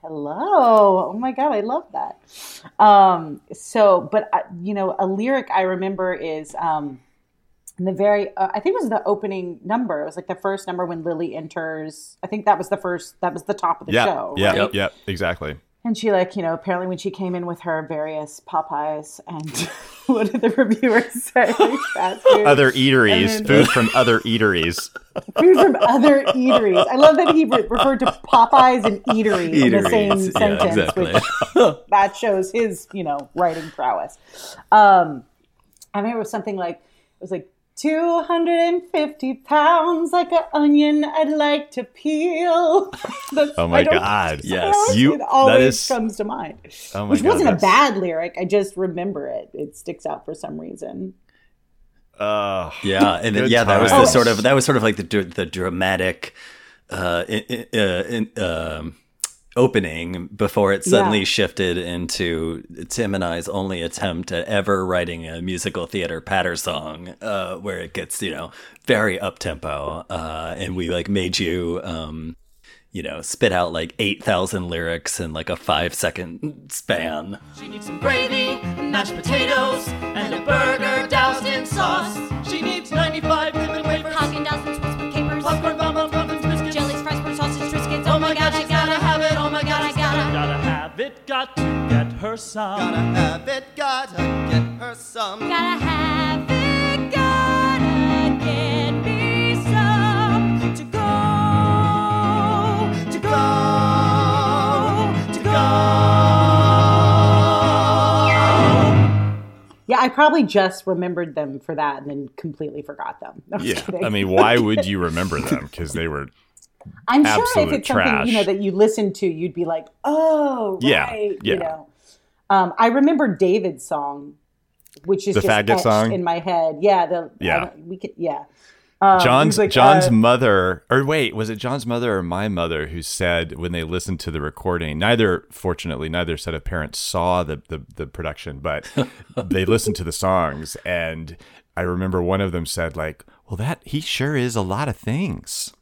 Hello. Oh my god, I love that. Um so but uh, you know, a lyric I remember is um in the very uh, I think it was the opening number. It was like the first number when Lily enters. I think that was the first that was the top of the Yeah, show, yeah, right? yeah, exactly. And she like, you know, apparently when she came in with her various Popeyes and <laughs> <laughs> what did the reviewers say? <laughs> Other eateries, then- food from other eateries. <laughs> food from other eateries. I love that he re- referred to Popeyes and eatery in the same yeah, sentence, exactly. which that shows his, you know, writing prowess. Um, I remember it was something like it was like 250 pounds like an onion I'd like to peel. <laughs> That's- Oh my I don't- God! Yes. you. it always that is. comes to mind. Oh my Which God, wasn't a bad lyric. I just remember it. It sticks out for some reason. Uh, Yeah, and then, Good yeah, that was the times. sort of that was sort of like the the dramatic uh, in, in- uh, in, um, opening before it suddenly Yeah. shifted into Tim and I's only attempt at ever writing a musical theater patter song, uh, where it gets you know very up tempo, uh, and we like made you. Um, you know, spit out like 8,000 lyrics in like a five second span. She needs some gravy, mashed potatoes, and a burger doused in sauce. She needs 95 got to get her some. Gotta have it, gotta get her some. Gotta have it, gotta get me some to go, to go, to go. Yeah, I probably just remembered them for that and then completely forgot them. No, yeah. I mean, why would <laughs> you remember them? Because they were. I'm sure if absolute it's something you know that you listen to, you'd be like, "Oh, Yeah, right," yeah. you know. Um, I remember David's song, which is The just faggot song? in my head. Yeah, the Yeah. We could yeah. Um, John's like, John's uh, mother, or wait, was it John's mother or my mother who said when they listened to the recording? Neither, fortunately, neither set of parents saw the the, the production, but <laughs> they listened to the songs, and I remember one of them said like, "Well, that he sure is a lot of things."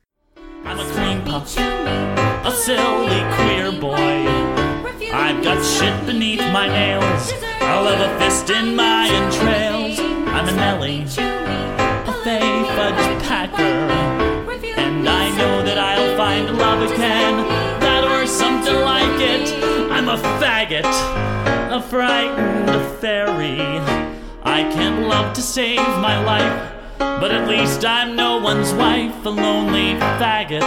I'm a cream puff, a silly queer boy. I've got shit beneath my nails. I'll have a fist in my entrails. I'm a Nelly, a fey fudge packer. And I know that I'll find a love again. That or something like it. I'm a faggot, a frightened fairy. I can't love to save my life. But at least I'm no one's wife, a lonely faggot,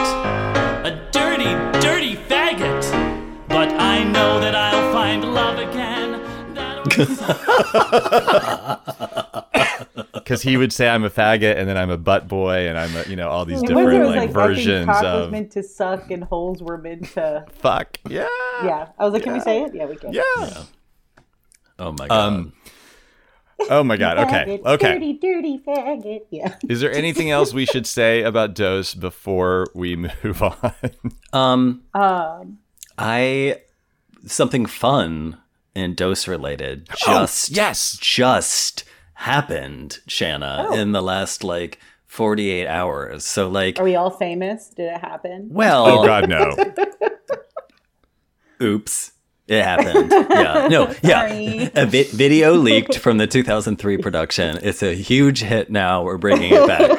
a dirty, dirty faggot. But I know that I'll find love again. <laughs> Because he would say I'm a faggot, and then I'm a butt boy, and I'm a, you know all these it was- it different was like, I think versions cock was of meant to suck and holes were meant to. <laughs> fuck. Yeah, Yeah, I was like, "Can we say it? Yeah, we can." yeah. Oh my god. Um. Oh my god. Okay. Faggot, Okay. Dirty, dirty faggot. Yeah. <laughs> Is there anything else we should say about Dose before we <laughs> move on? Um, Um, I something fun and dose related just Oh, yes. just happened, Shanna, Oh. in the last like 48 hours. So like are we all famous? Did it happen? well, Oh God, no. <laughs> oops. It happened. Yeah. No. <laughs> Yeah. A vi- video leaked from the 2003 production. It's a huge hit now. We're bringing it back.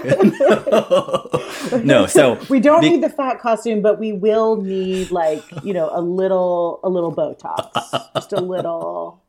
<laughs> <laughs> no. So We don't need the fat costume, but we will need like you know a little a little Botox, just a little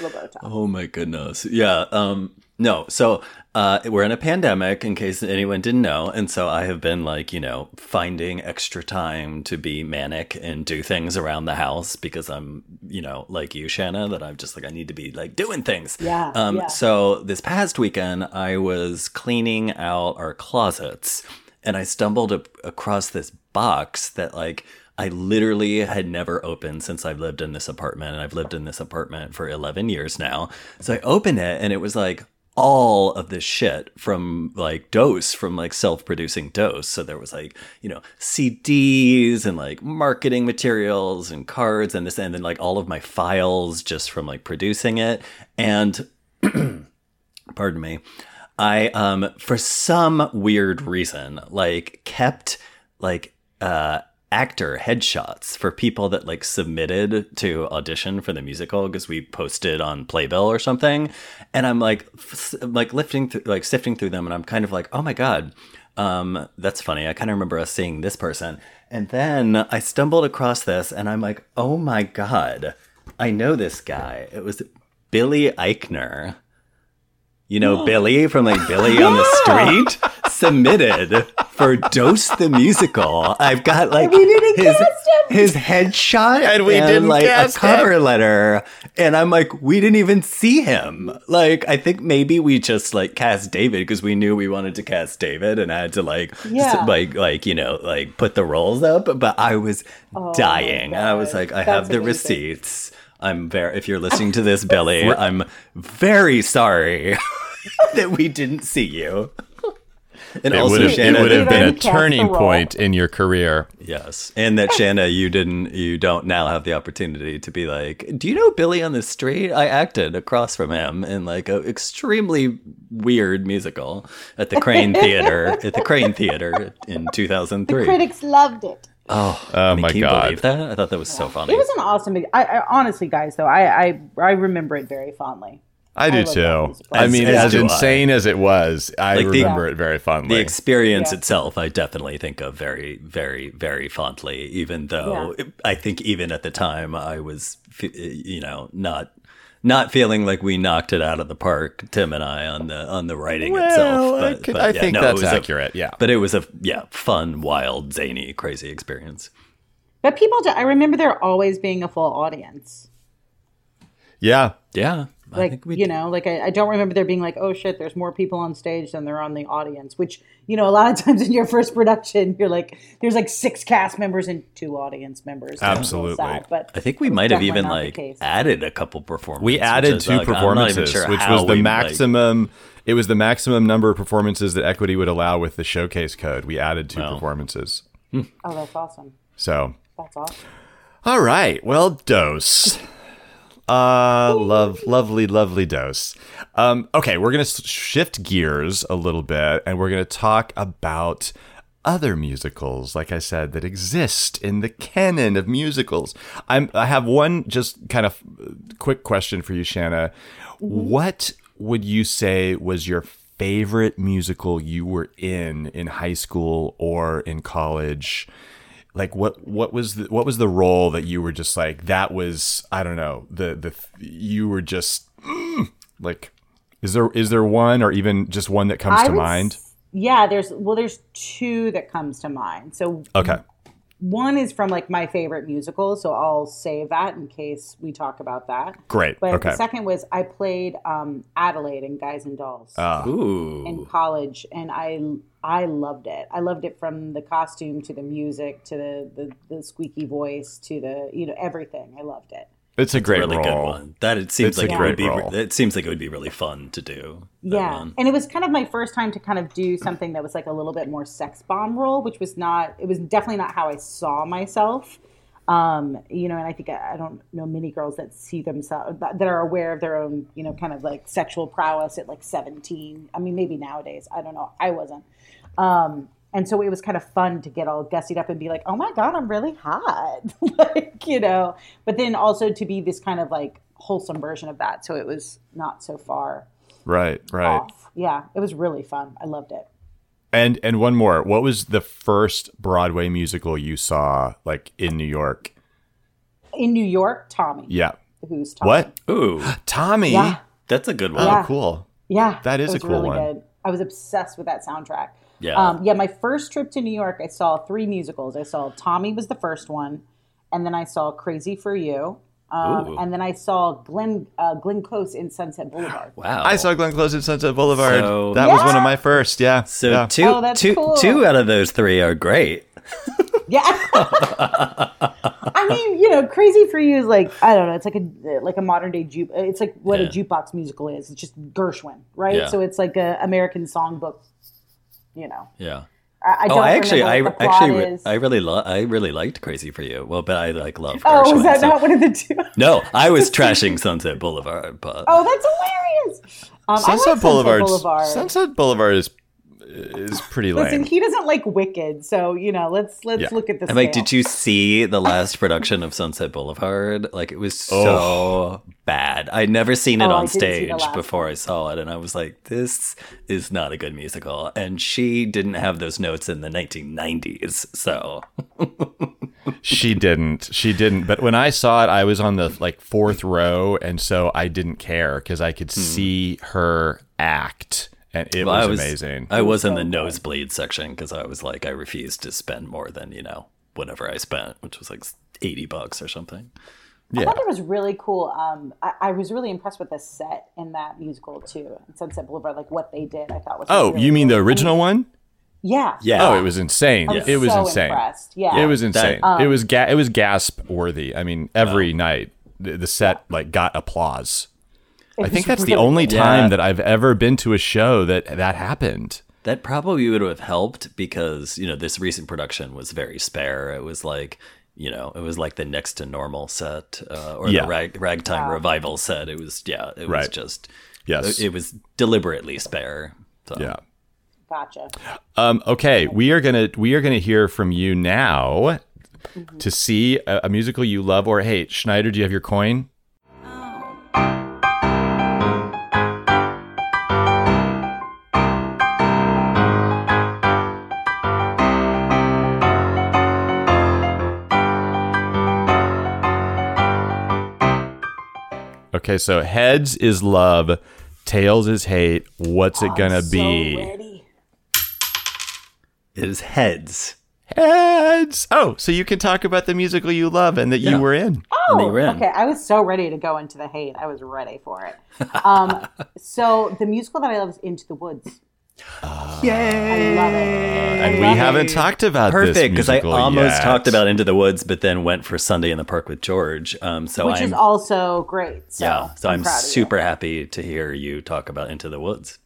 little Botox. Oh my goodness. Yeah. Um no. So uh we're in a pandemic in case anyone didn't know. And so I have been like, you know, finding extra time to be manic and do things around the house because I'm, you know, like you, Shanna, that I'm just like I need to be like doing things. Yeah, Um yeah. so this past weekend I was cleaning out our closets and I stumbled up across this box that like I literally had never opened since I've lived in this apartment, and I've lived in this apartment for 11 years now. So I opened it, and it was like all of this shit from like Dose, from like self producing Dose. So there was like, you know, CDs and like marketing materials and cards and this, and then like all of my files just from like producing it. And <clears throat> pardon me, I um for some weird reason like kept like uh actor headshots for people that like submitted to audition for the musical because we posted on Playbill or something. And I'm like f- like lifting through like sifting through them and I'm kind of like oh my god um that's funny. I kind of remember us seeing this person. And then I stumbled across this and I'm like oh my god I know this guy. It was Billy Eichner you know, Billy from like Billy on the <laughs> Street submitted for Dose the Musical. I've got like his, his headshot And we didn't like a cover letter. And I'm like, we didn't even see him. Like, I think maybe we just like cast David because we knew we wanted to cast David and I had to like, Yeah. like, like, you know, like put the roles up. But I was oh, dying. I was like, I That's have the amazing. receipts. I'm very, if you're listening to <laughs> this, Billy, I'm very sorry <laughs> that we didn't see you. And It also, would have, it would have been a didn't cast the turning point in your career. yes, and that <laughs> Shanna, you didn't, you don't now have the opportunity to be like, do you know Billy on the Street? I acted across from him in like a extremely weird musical at the Kraine Theater, at the Kraine Theater in 2003. The Critics loved it. Oh, Oh I mean, my can you God. believe that? I thought that was so funny. It was an awesome. I, I honestly, guys, though, I, I I remember it very fondly. I do love too. I mean, as as, do I. insane as it was, I Like the- remember it very fondly. the experience Yeah. itself i definitely think of very very very fondly even though Yeah. i think even at the time i was you know not not feeling like we knocked it out of the park tim and i on the on the writing well, itself I, could- but I yeah, think no, it that's was a- accurate. yeah. but it was a yeah fun wild zany crazy experience But people, do, I remember there always being a full audience. yeah. yeah I Like think we you know, like I, I don't remember there being like, oh shit, there's more people on stage than there are on the audience. Which you know, a lot of <laughs> times in your first production, you're like, there's like six cast members and two audience members. So it's a little Absolutely. sad, but I think we might have even like added a couple performances. We which added two like, I'm not even performances, sure which was the we, like- maximum. it was the maximum number of performances that Equity would allow with the showcase code. We added two Wow. performances. Oh, that's awesome. So, That's awesome. all right. Well, dose. Uh, love, lovely, lovely dose. Um, okay, we're gonna shift gears a little bit, and we're gonna talk about other musicals, like I said, that exist in the canon of musicals. I'm, I have one just kind of quick question for you, Shanna. What would you say was your favorite musical you were in in high school or in college? Like what what was the, what was the role that you were just like that was I don't know the the you were just mm, like is there is there one or even just one that comes I to would mind? Yeah, there's well, there's two that comes to mind. So Okay. One is from like my favorite musical, so I'll save that in case we talk about that. Great. But okay. the second was I played um, Adelaide in Guys and Dolls. Ooh. in college, and I I loved it. I loved it from the costume to the music to the the, the squeaky voice to the you know everything. I loved it. It's a great really role. good one. That it seems It's a like it great would be. role. It seems like it would be really fun to do. Yeah, one. and it was kind of my first time to kind of do something that was like a little bit more sex bomb role, which was not. It was definitely not how I saw myself. Um, you know, and I think I, I don't know many girls that see themselves that that are aware of their own, you know, kind of like sexual prowess at like seventeen. I mean, maybe nowadays. I don't know. I wasn't. Um, and so it was kind of fun to get all gussied up and be like, "Oh my god, I'm really hot," <laughs> like you know. But then also to be this kind of like wholesome version of that, so it was not so far Right. Right. off. Yeah, it was really fun. I loved it. And and one more. What was the first Broadway musical you saw like in New York? In New York, Tommy. Yeah. Who's Tommy? What? Ooh, <gasps> Tommy. Yeah, that's a good one. Oh, cool. yeah. That is it a cool really one. Good. I was obsessed with that soundtrack. Yeah. Um, yeah, my first trip to New York, I saw three musicals. I saw Tommy was the first one, and then I saw Crazy for You, um, and then I saw Glenn uh, Glenn Close in Sunset Boulevard. <gasps> Wow. I saw Glenn Close in Sunset Boulevard. So- that was one of my first. Yeah. So yeah. two, Oh, that's two- cool. two out of those three are great. <laughs> Yeah. <laughs> I mean, you know, Crazy for You is like I don't know. It's like a like a modern day juke. It's like what Yeah. a jukebox musical is. It's just Gershwin, right? Yeah. So it's like a American songbook. You know, Yeah. I, I Oh, don't I actually, I what the plot actually, is. I really, lo- I really liked Crazy for You. Well, but I like love. oh, Gershwin, was that so- not one of the two? <laughs> No, I was <laughs> trashing Sunset Boulevard, but Oh, that's hilarious. Um, I like Sunset Sunset Boulevard. Boulevard. Sunset Boulevard is is pretty lame. Listen, he doesn't like Wicked, so you know, let's let's Yeah. look at this. I'm like, did you see the last production of Sunset Boulevard? Like, it was so oh. bad. I'd never seen it Oh, on didn't see the stage before I saw it, and I was like, this is not a good musical. And she didn't have those notes in the 1990s, so She didn't. She didn't. But when I saw it, I was on the like fourth row, and so I didn't care because I could hmm. see her act, and it. Well, was, I was amazing. I was in the so nosebleed section because I was like, I refused to spend more than you know whatever I spent, which was like 80 bucks or something. Yeah. I thought it was really cool. Um, I, I was really impressed with the set in that musical too, Sunset Boulevard. Like what they did, I thought was. Oh, really you mean the cool. I original one? Yeah. Yeah. Oh, it was insane. I was It was so insane. impressed. Yeah. It was insane. Um, it was ga- it was gasp worthy. I mean, every night the, the set like got applause. I think that's the only time Yeah. that I've ever been to a show that that happened. That probably would have helped because, you know, this recent production was very spare. It was like, you know, it was like the next to normal set uh, or Yeah. the rag, ragtime revival set. It was, yeah, it was just, Yes. it was deliberately spare. So. yeah. Gotcha. Um, okay, we are gonna we are gonna hear from you now to see a, a musical you love or hate. Schneider, do you have your coin? Okay, so heads is love, tails is hate. What's it gonna be? Ready. It is heads. Heads. Oh, so you can talk about the musical you love and that you were in. And they Oh, okay. I was so ready to go into the hate. I was ready for it. Um, <laughs> so the musical that I love is Into the Woods. I love it. And we haven't it. talked about Perfect, because I almost yet. talked about Into the Woods, but then went for Sunday in the Park with George. Um, so Which I'm is also great. So yeah, so I'm, proud of you. super happy to hear you talk about Into the Woods.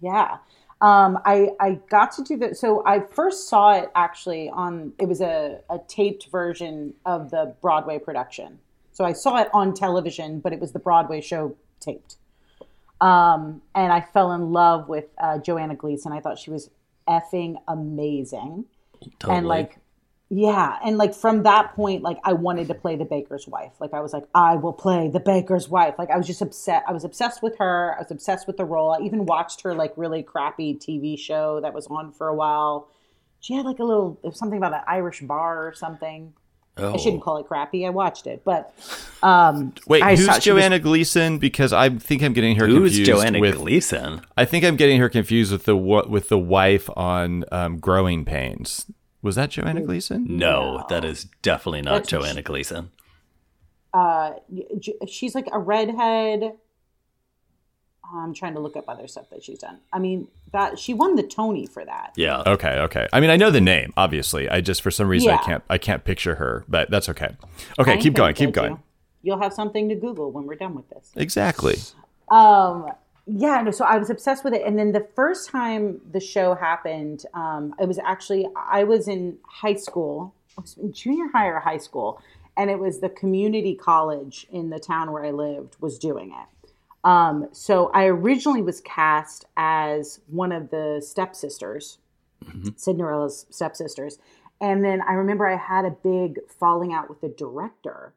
Yeah. Um, I, I got to do that. So I first saw it actually on, it was a, a taped version of the Broadway production. So I saw it on television, but it was the Broadway show taped. Um, and I fell in love with uh, Joanna Gleason. I thought she was effing amazing. Totally. And like, yeah. And like from that point, like I wanted to play the baker's wife. Like I was like, I will play the baker's wife. Like I was just upset. I was obsessed with her. I was obsessed with the role. I even watched her like really crappy TV show that was on for a while. She had like a little something about an Irish bar or something. Oh. I shouldn't call it crappy. I watched it, but um, Wait, I who's saw- was- Joanna Gleason? Because I think I'm getting her confused. Who's confused Joanna with. Gleason? I think I'm getting her confused with the with the wife on um, Growing Pains. Was that Joanna Gleason? No, that is definitely not That's- Joanna Gleason. uh, she's like a redhead. I'm trying to look up other stuff that she's done. I mean, that she won the Tony for that. Yeah. Okay, okay. I mean, I know the name. Obviously, I just for some reason I can't I can't picture her, but that's okay. Okay, keep gonna. Keep going. you. You'll have something to Google when we're done with this. Exactly. Um, yeah, no, so I was obsessed with it. And then the first time the show happened, um, it was actually, I was in high school, I was in junior high or high school, and it was the community college in the town where I lived was doing it. Um, so I originally was cast as one of the stepsisters, Cinderella's stepsisters. And then I remember I had a big falling out with the director.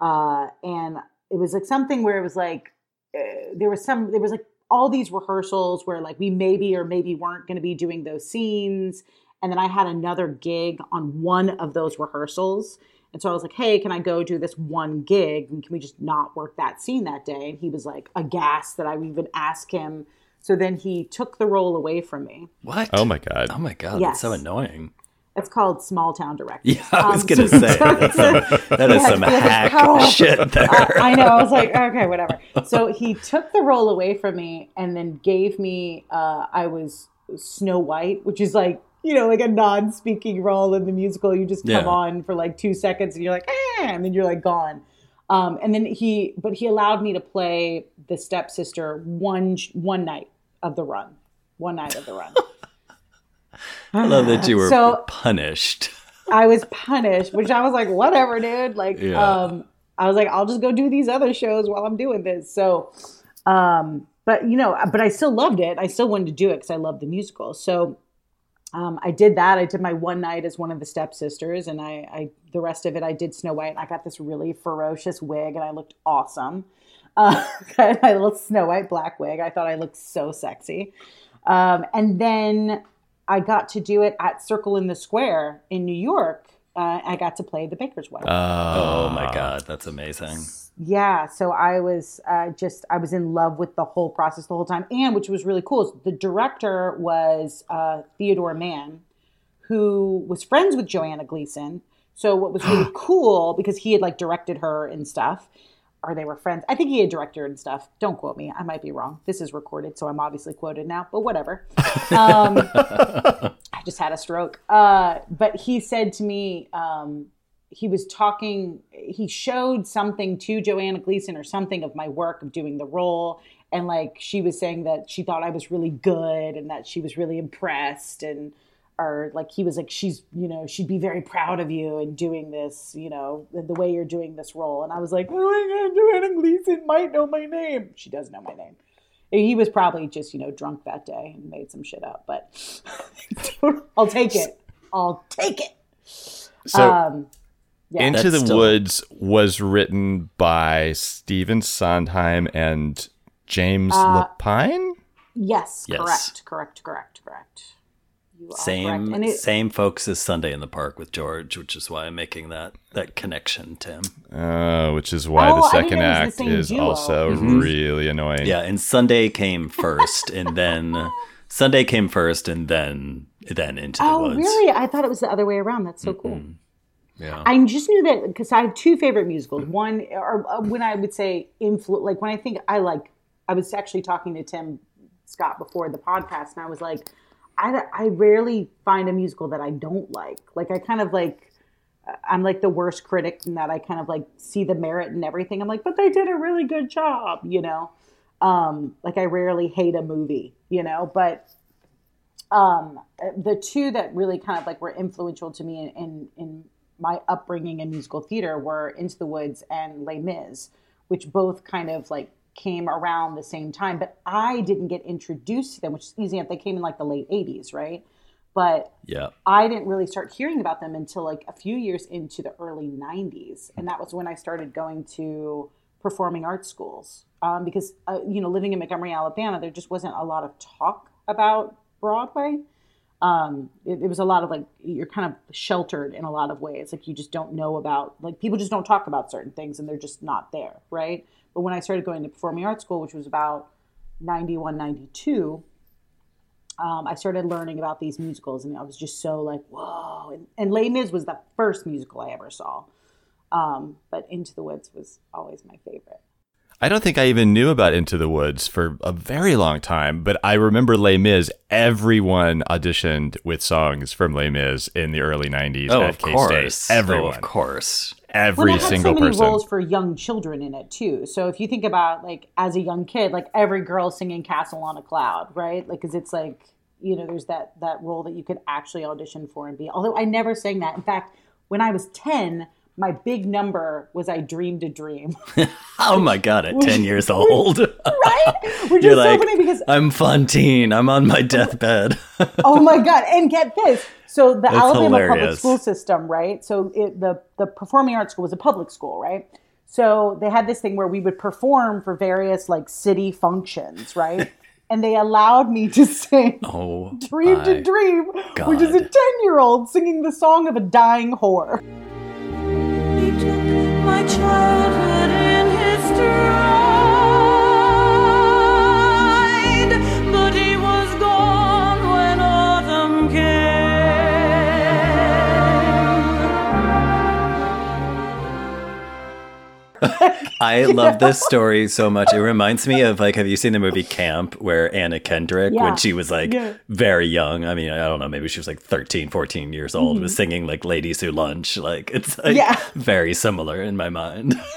Uh, and it was like something where it was like, uh, there was some, there was like all these rehearsals where like we maybe or maybe weren't going to be doing those scenes. And then I had another gig on one of those rehearsals. And so I was like, hey, can I go do this one gig? And can we just not work that scene that day? And he was like aghast that I would even ask him. So then he took the role away from me. What? Oh my god. Oh my god, that's so annoying. It's called Small Town Director. Yeah, I was Um, gonna so- say that's some, <laughs> that is Yeah, some like, hack oh. shit there. I, I know. I was like, okay, whatever. So he took the role away from me and then gave me. Uh, I was Snow White, which is like you know, like a non-speaking role in the musical. You just come Yeah. on for like two seconds, and you're like, eh, and then you're like gone. Um, and then he, but he allowed me to play the stepsister one one night of the run, one night of the run. <laughs> I love that you were So- punished. I was punished, which I was like, whatever, dude. Like, Yeah. um, I was like, I'll just go do these other shows while I'm doing this. So, um, but you know, but I still loved it. I still wanted to do it because I loved the musical. So, um, I did that. I did my one night as one of the stepsisters, and I, I the rest of it I did Snow White. And I got this really ferocious wig, and I looked awesome. Uh, <laughs> my little Snow White black wig. I thought I looked so sexy. Um, and then I got to do it at Circle in the Square in New York. Uh, I got to play the baker's wife. Oh my god, that's amazing. Yeah, so I was uh, just I was in love with the whole process the whole time, and which was really cool. is The director was uh, Theodore Mann, who was friends with Joanna Gleason. So what was really <gasps> cool because he had like directed her and stuff, or they were friends. I think he had directed her and stuff. Don't quote me. I might be wrong. This is recorded, so I'm obviously quoted now. But whatever. <laughs> Um, I just had a stroke. Uh, but he said to me, um, he was talking, he showed something to Joanna Gleason or something of my work of doing the role. And like she was saying that she thought I was really good and that she was really impressed and or like he was like she's you know she'd be very proud of you and doing this you know the, way you're doing this role. And I was like oh my god Joanna Gleason might know my name. She does know my name. He was probably just you know drunk that day and made some shit up but <laughs> I'll take it. I'll take it. So um yeah. Into That's the still- Woods was written by Stephen Sondheim and James Uh, Lapine. yes, Yes. correct correct correct correct you are Same correct. it, same folks as Sunday in the Park with George, which is why I'm making that that connection, Tim. Uh, which is why Oh, the second know it was act the is duo. also Mm-hmm. really annoying. Yeah, and Sunday came first, and then Sunday came first, and then then into the oh woods. really I thought it was the other way around that's so cool Yeah. I just knew that because I have two favorite musicals. One, or uh, when I would say influ, like when I think I like, I was actually talking to Tim Scott before the podcast, and I was like, I, I rarely find a musical that I don't like. Like I kind of like, uh, I'm like the worst critic in that I kind of like see the merit in everything. I'm like, but they did a really good job, you know. Um, like I rarely hate a movie, you know, but um, the two that really kind of like were influential to me in, in, in my upbringing in musical theater were Into the Woods and Les Mis, which both kind of like came around the same time. But I didn't get introduced to them, which is easy enough. They came in like the late 80s, right? But yeah. I didn't really start hearing about them until like a few years into the early 90s. And that was when I started going to performing arts schools. Um, because, uh, you know, living in Montgomery, Alabama, there just wasn't a lot of talk about Broadway. Um, it, it was a lot of like, you're kind of sheltered in a lot of ways. Like, you just don't know about, like, people just don't talk about certain things and they're just not there, right? But when I started going to performing arts school, which was about 91, 92, um, I started learning about these musicals, and I was just so like, whoa! And, and Les Mis was the first musical I ever saw, um, but Into the Woods was always my favorite. I don't think I even knew about Into the Woods for a very long time, but I remember Les Mis. Everyone auditioned with songs from Les Mis in the early '90s Oh, at of K course. State. Everyone, Oh, of course. every well, it had single so many person. roles for young children in it too. So if you think about like as a young kid, like every girl singing "Castle on a Cloud," right? Like, because it's like you know, there's that that role that you could actually audition for and be. Although I never sang that. In fact, when I was ten, my big number was "I Dreamed a Dream." <laughs> Oh my god, at ten <laughs> years old. right? <laughs> Which You're is like, so funny because I'm Fantine. I'm on my deathbed. oh my god! And get this. So the Alabama public school system, right? So it, the the performing arts school was a public school, right? So they had this thing where we would perform for various like city functions, right? and they allowed me to sing oh, "Dream to Dream," which is a ten year old singing the song of a dying whore. My childhood in his stride, I <laughs> love this story so much. It reminds me of like, have you seen the movie Camp where Anna Kendrick, Yeah. when she was like Yeah. very young, I mean, I don't know, maybe she was like 13, 14 years old, was singing like Ladies Who Lunch. Like, it's like Mm-hmm. Yeah. very similar in my mind. <laughs>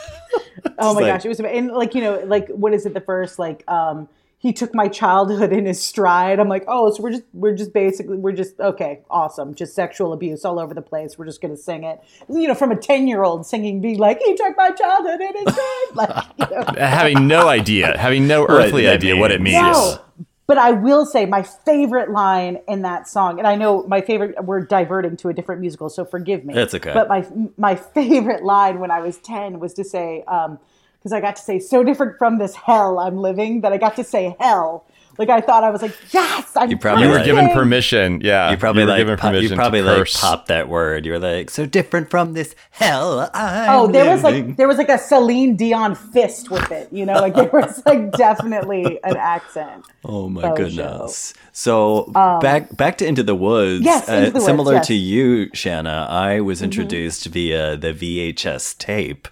Oh my like- gosh, it was and like you know like what is it the first like um he took my childhood in his stride. I'm like, oh, so we're just we're just basically we're just okay, awesome, just sexual abuse all over the place. We're just gonna sing it, you know, from a ten year old singing, being like, he took my childhood in his <laughs> stride, like you know. <laughs> having no idea, having no earthly that idea what it means. means. No. But I will say my favorite line in that song, and I know my favorite. We're diverting to a different musical, so forgive me. That's okay. But my my favorite line when I was ten was to say, um, because I got to say so different from this hell I'm living that I got to say hell. Like I thought I was like, yes, I'm. You probably You were like- given permission. Yeah, You probably were like given pop, you permission probably to like curse. popped that word. You were like so different from this hell. I'm Oh, there was like there was like a Celine Dion fist with it, you know, like there was like definitely an accent. Oh my faux goodness! So back back to Into the Woods. Um, Yes, uh, Into the Woods, similar yes. Mm-hmm. to you, Shanna, I was introduced via the VHS tape.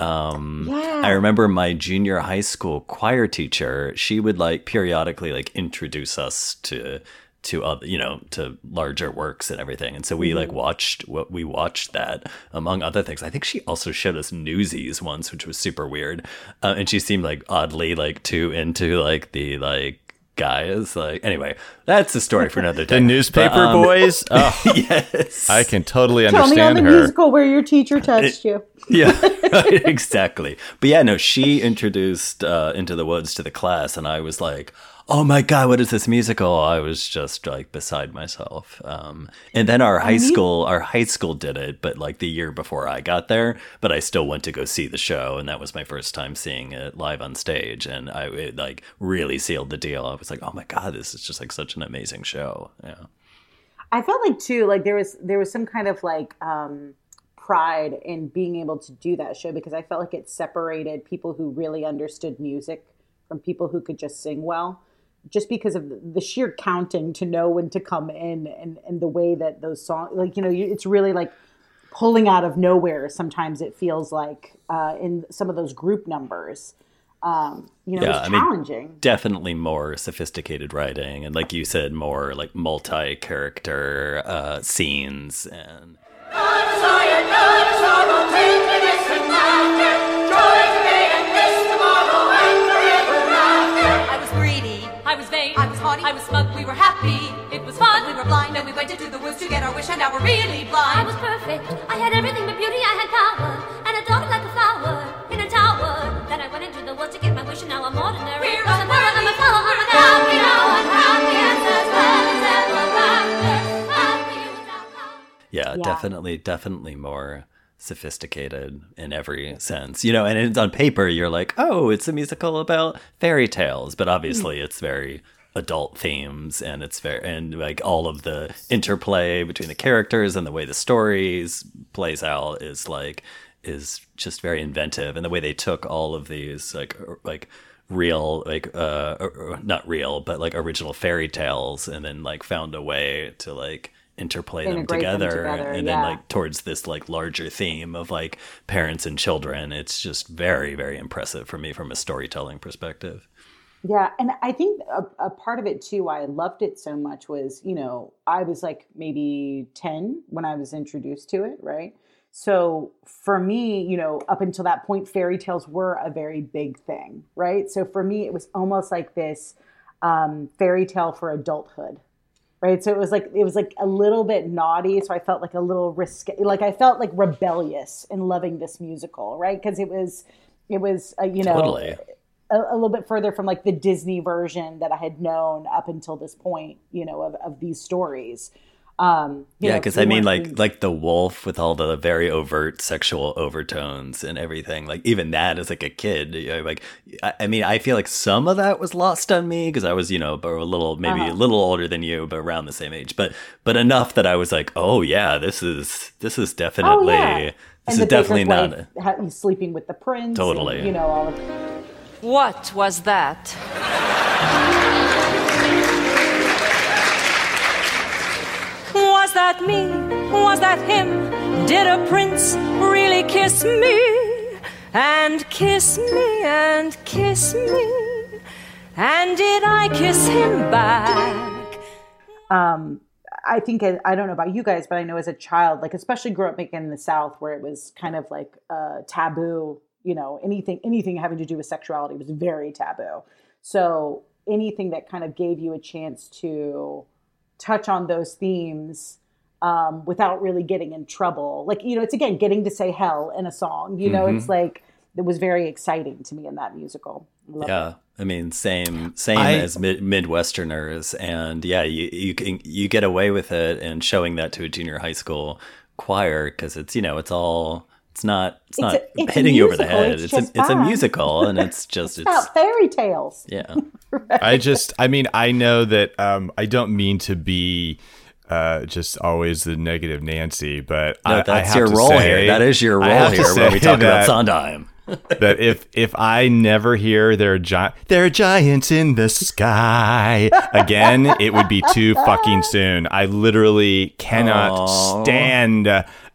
Um, Yeah. I remember my junior high school choir teacher. She would like periodically like introduce us to to other you know to larger works and everything and so we Mm-hmm. like watched what we watched that among other things i think she also showed us newsies once which was super weird uh, and she seemed like oddly like too into like the like guys like anyway that's a story for another <laughs> day The newspaper But, um, boys. <laughs> Oh, <laughs> yes I can totally understand Tell me on understand the her. musical where your teacher touched you. yeah right, exactly but yeah no she introduced uh, into the woods to the class and i was like oh my god what is this musical? I was just like beside myself. Um, and then our high school our high school did it but like the year before i got there but i still went to go see the show and that was my first time seeing it live on stage and i it like really sealed the deal. I was like oh my god this is just like such an amazing show. Yeah. I felt like too, like there was there was some kind of like um, pride in being able to do that show because I felt like it separated people who really understood music from people who could just sing well, just because of the- the sheer counting to know when to come in and and the way that those songs, like you know, you, it's really like pulling out of nowhere. Sometimes it feels like uh, in some of those group numbers. Um, you know, Yeah, it's I mean, challenging. definitely more sophisticated writing and like you said more like multi-character uh scenes and to get our wish, and now we're really blind. I was perfect. I had everything but beauty. I had power and a daughter like a flower in a tower. Then I went into the woods to get my wish, and now I'm ordinary. We're I'm a flower, I'm a flower, I'm a Happy happy now now and and happy happy as as well well as as ever ever Happy without power. yeah, Yeah. definitely definitely more sophisticated in every sense you know and it's on paper you're like oh it's a musical about fairy tales but obviously mm. it's very adult themes and it's very and like all of the interplay between the characters and the way the stories plays out is like is just very inventive and the way they took all of these like er, like real like uh or- or not real but like original fairy tales and then like found a way to like interplay them Integrate them together, together, and then yeah. like towards this like larger theme of like parents and children it's just very very impressive for me from a storytelling perspective Yeah, and I think a, a part of it too, why I loved it so much was, you know, I was like maybe 10 when I was introduced to it, right? So for me, you know, up until that point, fairy tales were a very big thing, right? So for me, it was almost like this um, fairy tale for adulthood, right? So it was like it was like a little bit naughty. So I felt like a little risky, like I felt like rebellious in loving this musical, right? Because it was, it was, uh, you know, Totally. A, a little bit further from like the Disney version that I had known up until this point, you know, of, of these stories. Um, you yeah because i mean like like the wolf with all the very overt sexual overtones and everything like even that as like a kid you know, like I, I mean i feel like some of that was lost on me because i was you know a little maybe Uh-huh. a little older than you but around the same age but but enough that i was like oh yeah this is this is oh definitely yeah, this and is definitely not wife, sleeping with the prince, and, Totally. you know, all of What was that? Was that me? Was that him? Did a prince really kiss me? And kiss me and kiss me? And did I kiss him back? um i think I, don't know about you guys but i know as a child like especially grew up in the south where it was kind of like uh taboo you know anything anything having to do with sexuality was very taboo so anything that kind of gave you a chance to touch on those themes um without really getting in trouble like you know it's again getting to say hell in a song you know Mhm. it's like it was very exciting to me in that musical I love it. Yeah, I mean, same same I- as mid- Midwesterners, and yeah, you you can you get away with it and showing that to a junior high school choir because it's you know it's all it's not it's, It's not a- it's hitting you over the head. it's It's, a it's a musical, and it's <laughs> just it's it's about fairy tales yeah. <laughs> I just, I mean, I know that um, I don't mean to be uh, just always the negative Nancy, but No, I, I that's have your to role say- here. That is your role here when we say talk about that- Sondheim. <laughs> that if if I never hear there are gi- there are giants in the sky again, it would be too fucking soon. I literally cannot Aw. stand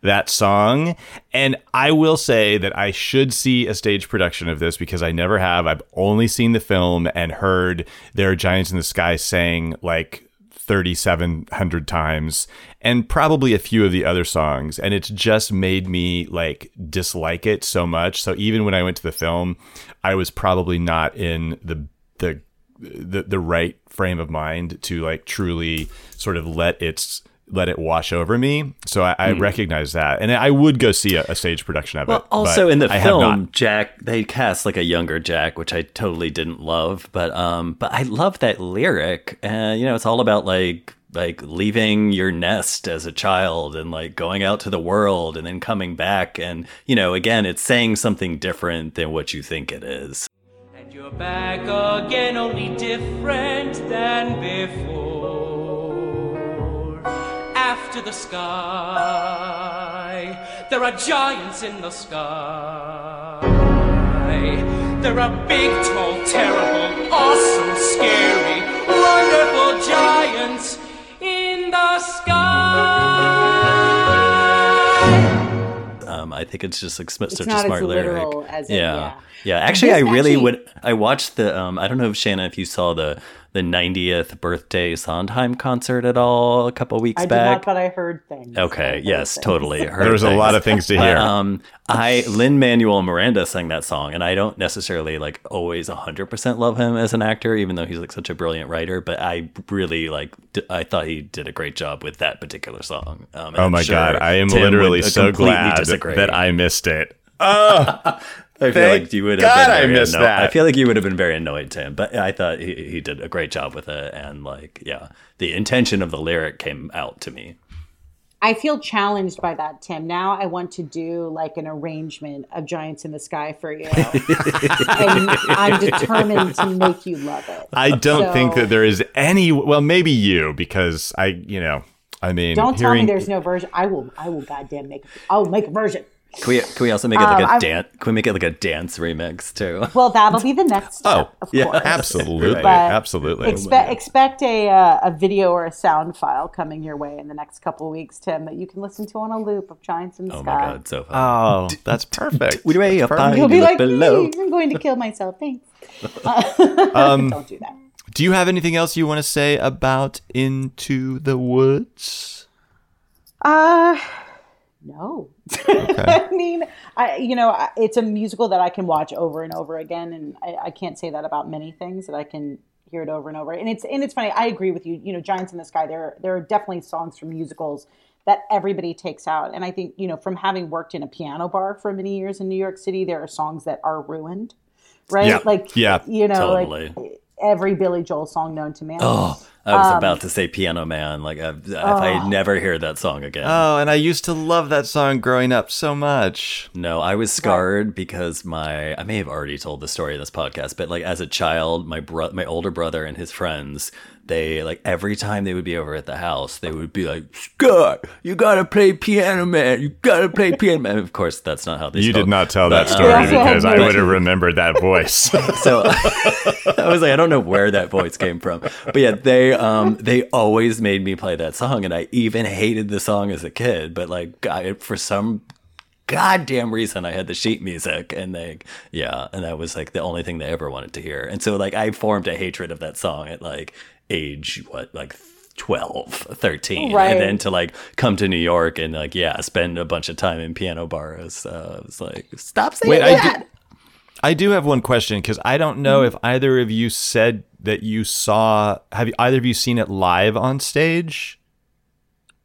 that song, and I will say that I should see a stage production of this because I never have. I've only seen the film and heard there are giants in the sky saying like 3700 times and probably a few of the other songs. And it's just made me like dislike it so much. So even when i went to the film i was probably not in the the the, the right frame of mind to like truly sort of let its let it wash over me so i, I recognize that and i would go see a, a stage production of. Well, it also in the I film, Jack they cast like a younger Jack, which I totally didn't love, but um, but I love that lyric. And you know, it's all about like like leaving your nest as a child and like going out to the world and then coming back. And you know, again, it's saying something different than what you think it is. And you're back again, only different than before. After the sky, there are giants in the sky. There are big, tall, terrible, awesome, scary, wonderful giants in the sky. Um, I think it's just like such not a as smart lyric. literal as it- yeah. yeah. yeah, Actually, I really actually- would. I watched the. Um, I don't know if Shanna, if you saw the the 90th birthday Sondheim concert at all a couple weeks back. I did back. not, but I heard things. Okay. Heard Yes, things. totally. <laughs> There was a lot of things to hear. um, I Lin Manuel Miranda sang that song, and I don't necessarily like always hundred percent love him as an actor, even though he's like such a brilliant writer. But I really like. D- I thought he did a great job with that particular song. Um, oh my sure god i am Tim literally so glad disagree. that i missed it oh <laughs> I feel Thank like you would have God been I very missed anno- that. I feel like you would have been very annoyed, Tim. But I thought he, he did a great job with it, and like, yeah, the intention of the lyric came out to me. I feel challenged by that, Tim. Now I want to do like an arrangement of Giants in the Sky for you. <laughs> and I'm determined to make you love it. I don't think that there is any. Well, maybe you, because I, you know, I mean, Don't tell me there's no version. I will I will goddamn make I'll make a version. Can we can we also make it like Um, a I'm- dance? Can we make it like a dance remix too? <laughs> Well, that'll be the next step, Oh, of yeah, course. <laughs> absolutely, But absolutely. Expect expect a uh, a video or a sound file coming your way in the next couple of weeks, Tim, that you can listen to on a loop of Giants in the Oh Sky. my god, so fun. Oh, <laughs> that's perfect. Way That's up perfect. high. You'll be like, below. I'm going to kill myself. Thanks. Um, Don't do that. Do you have anything else you want to say about Into the Woods? Uh no. <laughs> I mean, I you know, it's a musical that I can watch over and over again, and I, I can't say that about many things that I can hear it over and over. And it's and it's funny. I agree with you. You know, Giants in the Sky. There there are definitely songs from musicals that everybody takes out, and I think you know, from having worked in a piano bar for many years in New York City, there are songs that are ruined, right? Yeah. Like Yeah, you know, totally. like every Billy Joel song known to man. Oh, I was Um, about to say Piano Man. Like, if, if Oh. I never hear that song again. Oh, and I used to love that song growing up so much. No, I was scarred because my I may have already told the story in this podcast, but like as a child, my bro- my older brother and his friends, they like every time they would be over at the house, they would be like, "Scott, you gotta play Piano Man. You gotta play <laughs> Piano Man." Of course, that's not how they. You spoke. did not tell But, that um, story They also had because I would have <laughs> remembered that voice. <laughs> so I was like, I don't know where that voice came from, but yeah, they um they always made me play that song, and I even hated the song as a kid. But like, I, for some goddamn reason I had the sheet music. And they, yeah, and that was like the only thing they ever wanted to hear. And so like I formed a hatred of that song at like age, what, like 12, 13. Right. And then to like come to New York and like, yeah, spend a bunch of time in piano bars. Uh, I was like, stop saying Wait, I that. do, I do have one question because I don't know if either of you said that you saw. Have you, either of you seen it live on stage?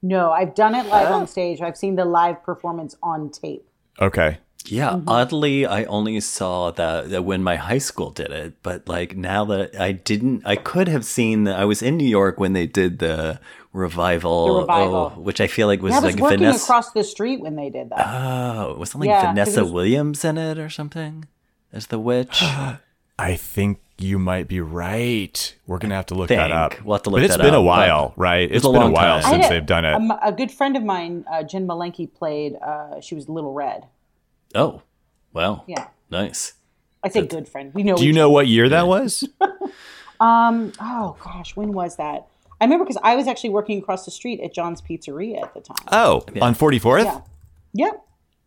No, I've done it live on stage. I've seen the live performance on tape. Okay. Yeah, Mm-hmm. oddly, I only saw that, that when my high school did it, but like now that I didn't, I could have seen. that I was in New York when they did the revival, The revival. oh, which I feel like was Yeah, was like working Vanessa. across the street when they did that. oh, wasn't like Yeah, 'cause Vanessa was- Williams in it or something as the witch? <gasps> I think you might be right. We're gonna have to look think. that up. We'll have to look but it's that been a while, but right? it was It's a been a while time. Since had they've done it. A, a good friend of mine, uh, Jen Malenki, played. Uh, she was Little Red. Oh, wow, Yeah, nice. I say good friend. We know. Do you know what year that was? <laughs> Um. Oh gosh, when was that? I remember because I was actually working across the street at John's Pizzeria at the time. Oh, on 44th? Yeah. Yeah.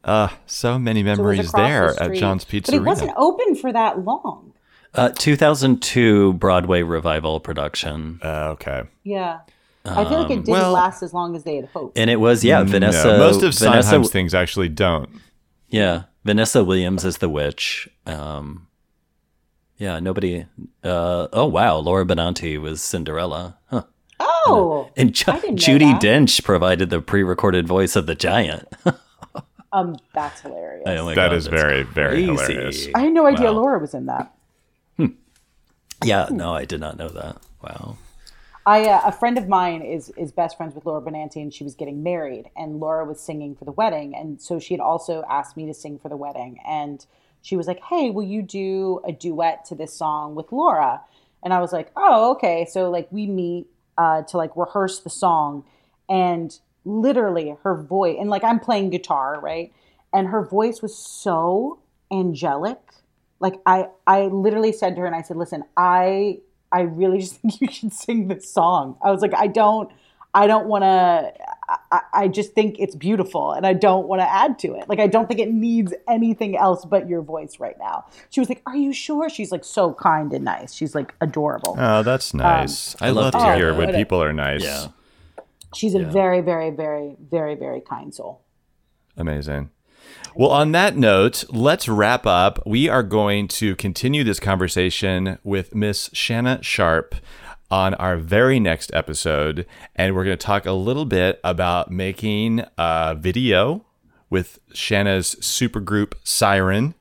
Uh, so many So it was memories the there at John's Pizzeria. But it wasn't open for that long. Uh, 2002 Broadway revival production, Uh, okay. Yeah. I feel like it didn't well- last as long as they had hoped. and it was yeah, Vanessa. No, most of Vanessa, Sondheim's things actually don't. Yeah, Vanessa Williams is the witch. Um, yeah, nobody. Uh, oh wow, Laura Benanti was Cinderella. Huh. oh. And Ju- I didn't know Judi that. Dench provided the pre-recorded voice of the giant. <laughs> Um. That's hilarious. oh That God, is that's very, very hilarious. I had no idea Wow. Laura was in that. Yeah, no, I did not know that. Wow. I uh, a friend of mine is is best friends with Laura Benanti, and she was getting married, and Laura was singing for the wedding, and so she had also asked me to sing for the wedding, and she was like, "Hey, will you do a duet to this song with Laura?" And I was like, "Oh, okay." So like we meet uh, to like rehearse the song, and literally her voice, and like I'm playing guitar, right, and her voice was so angelic like I I literally said to her and I said, "Listen, I I really just <laughs> think you should sing this song." I was like, "I don't I don't want to I, I just think it's beautiful and I don't want to add to it. Like I don't think it needs anything else but your voice right now." She was like, "Are you sure?" She's like so kind and nice. She's like adorable. Oh, that's um, nice. I love to to hear hear when people are nice. Yeah. She's a very very very very very kind soul. Amazing. Well, on that note, let's wrap up. We are going to continue this conversation with Miss Shanna Sharp on our very next episode. And we're going to talk a little bit about making a video with Shanna's supergroup Siren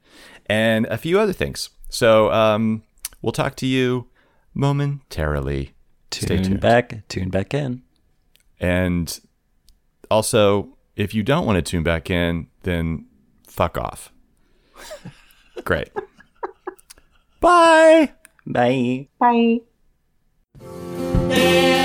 and a few other things. So um, we'll talk to you momentarily. Stay tuned. back. Tune back in. And also, if you don't want to tune back in, then fuck off. <laughs> Great. Bye. Bye. Bye. Hey,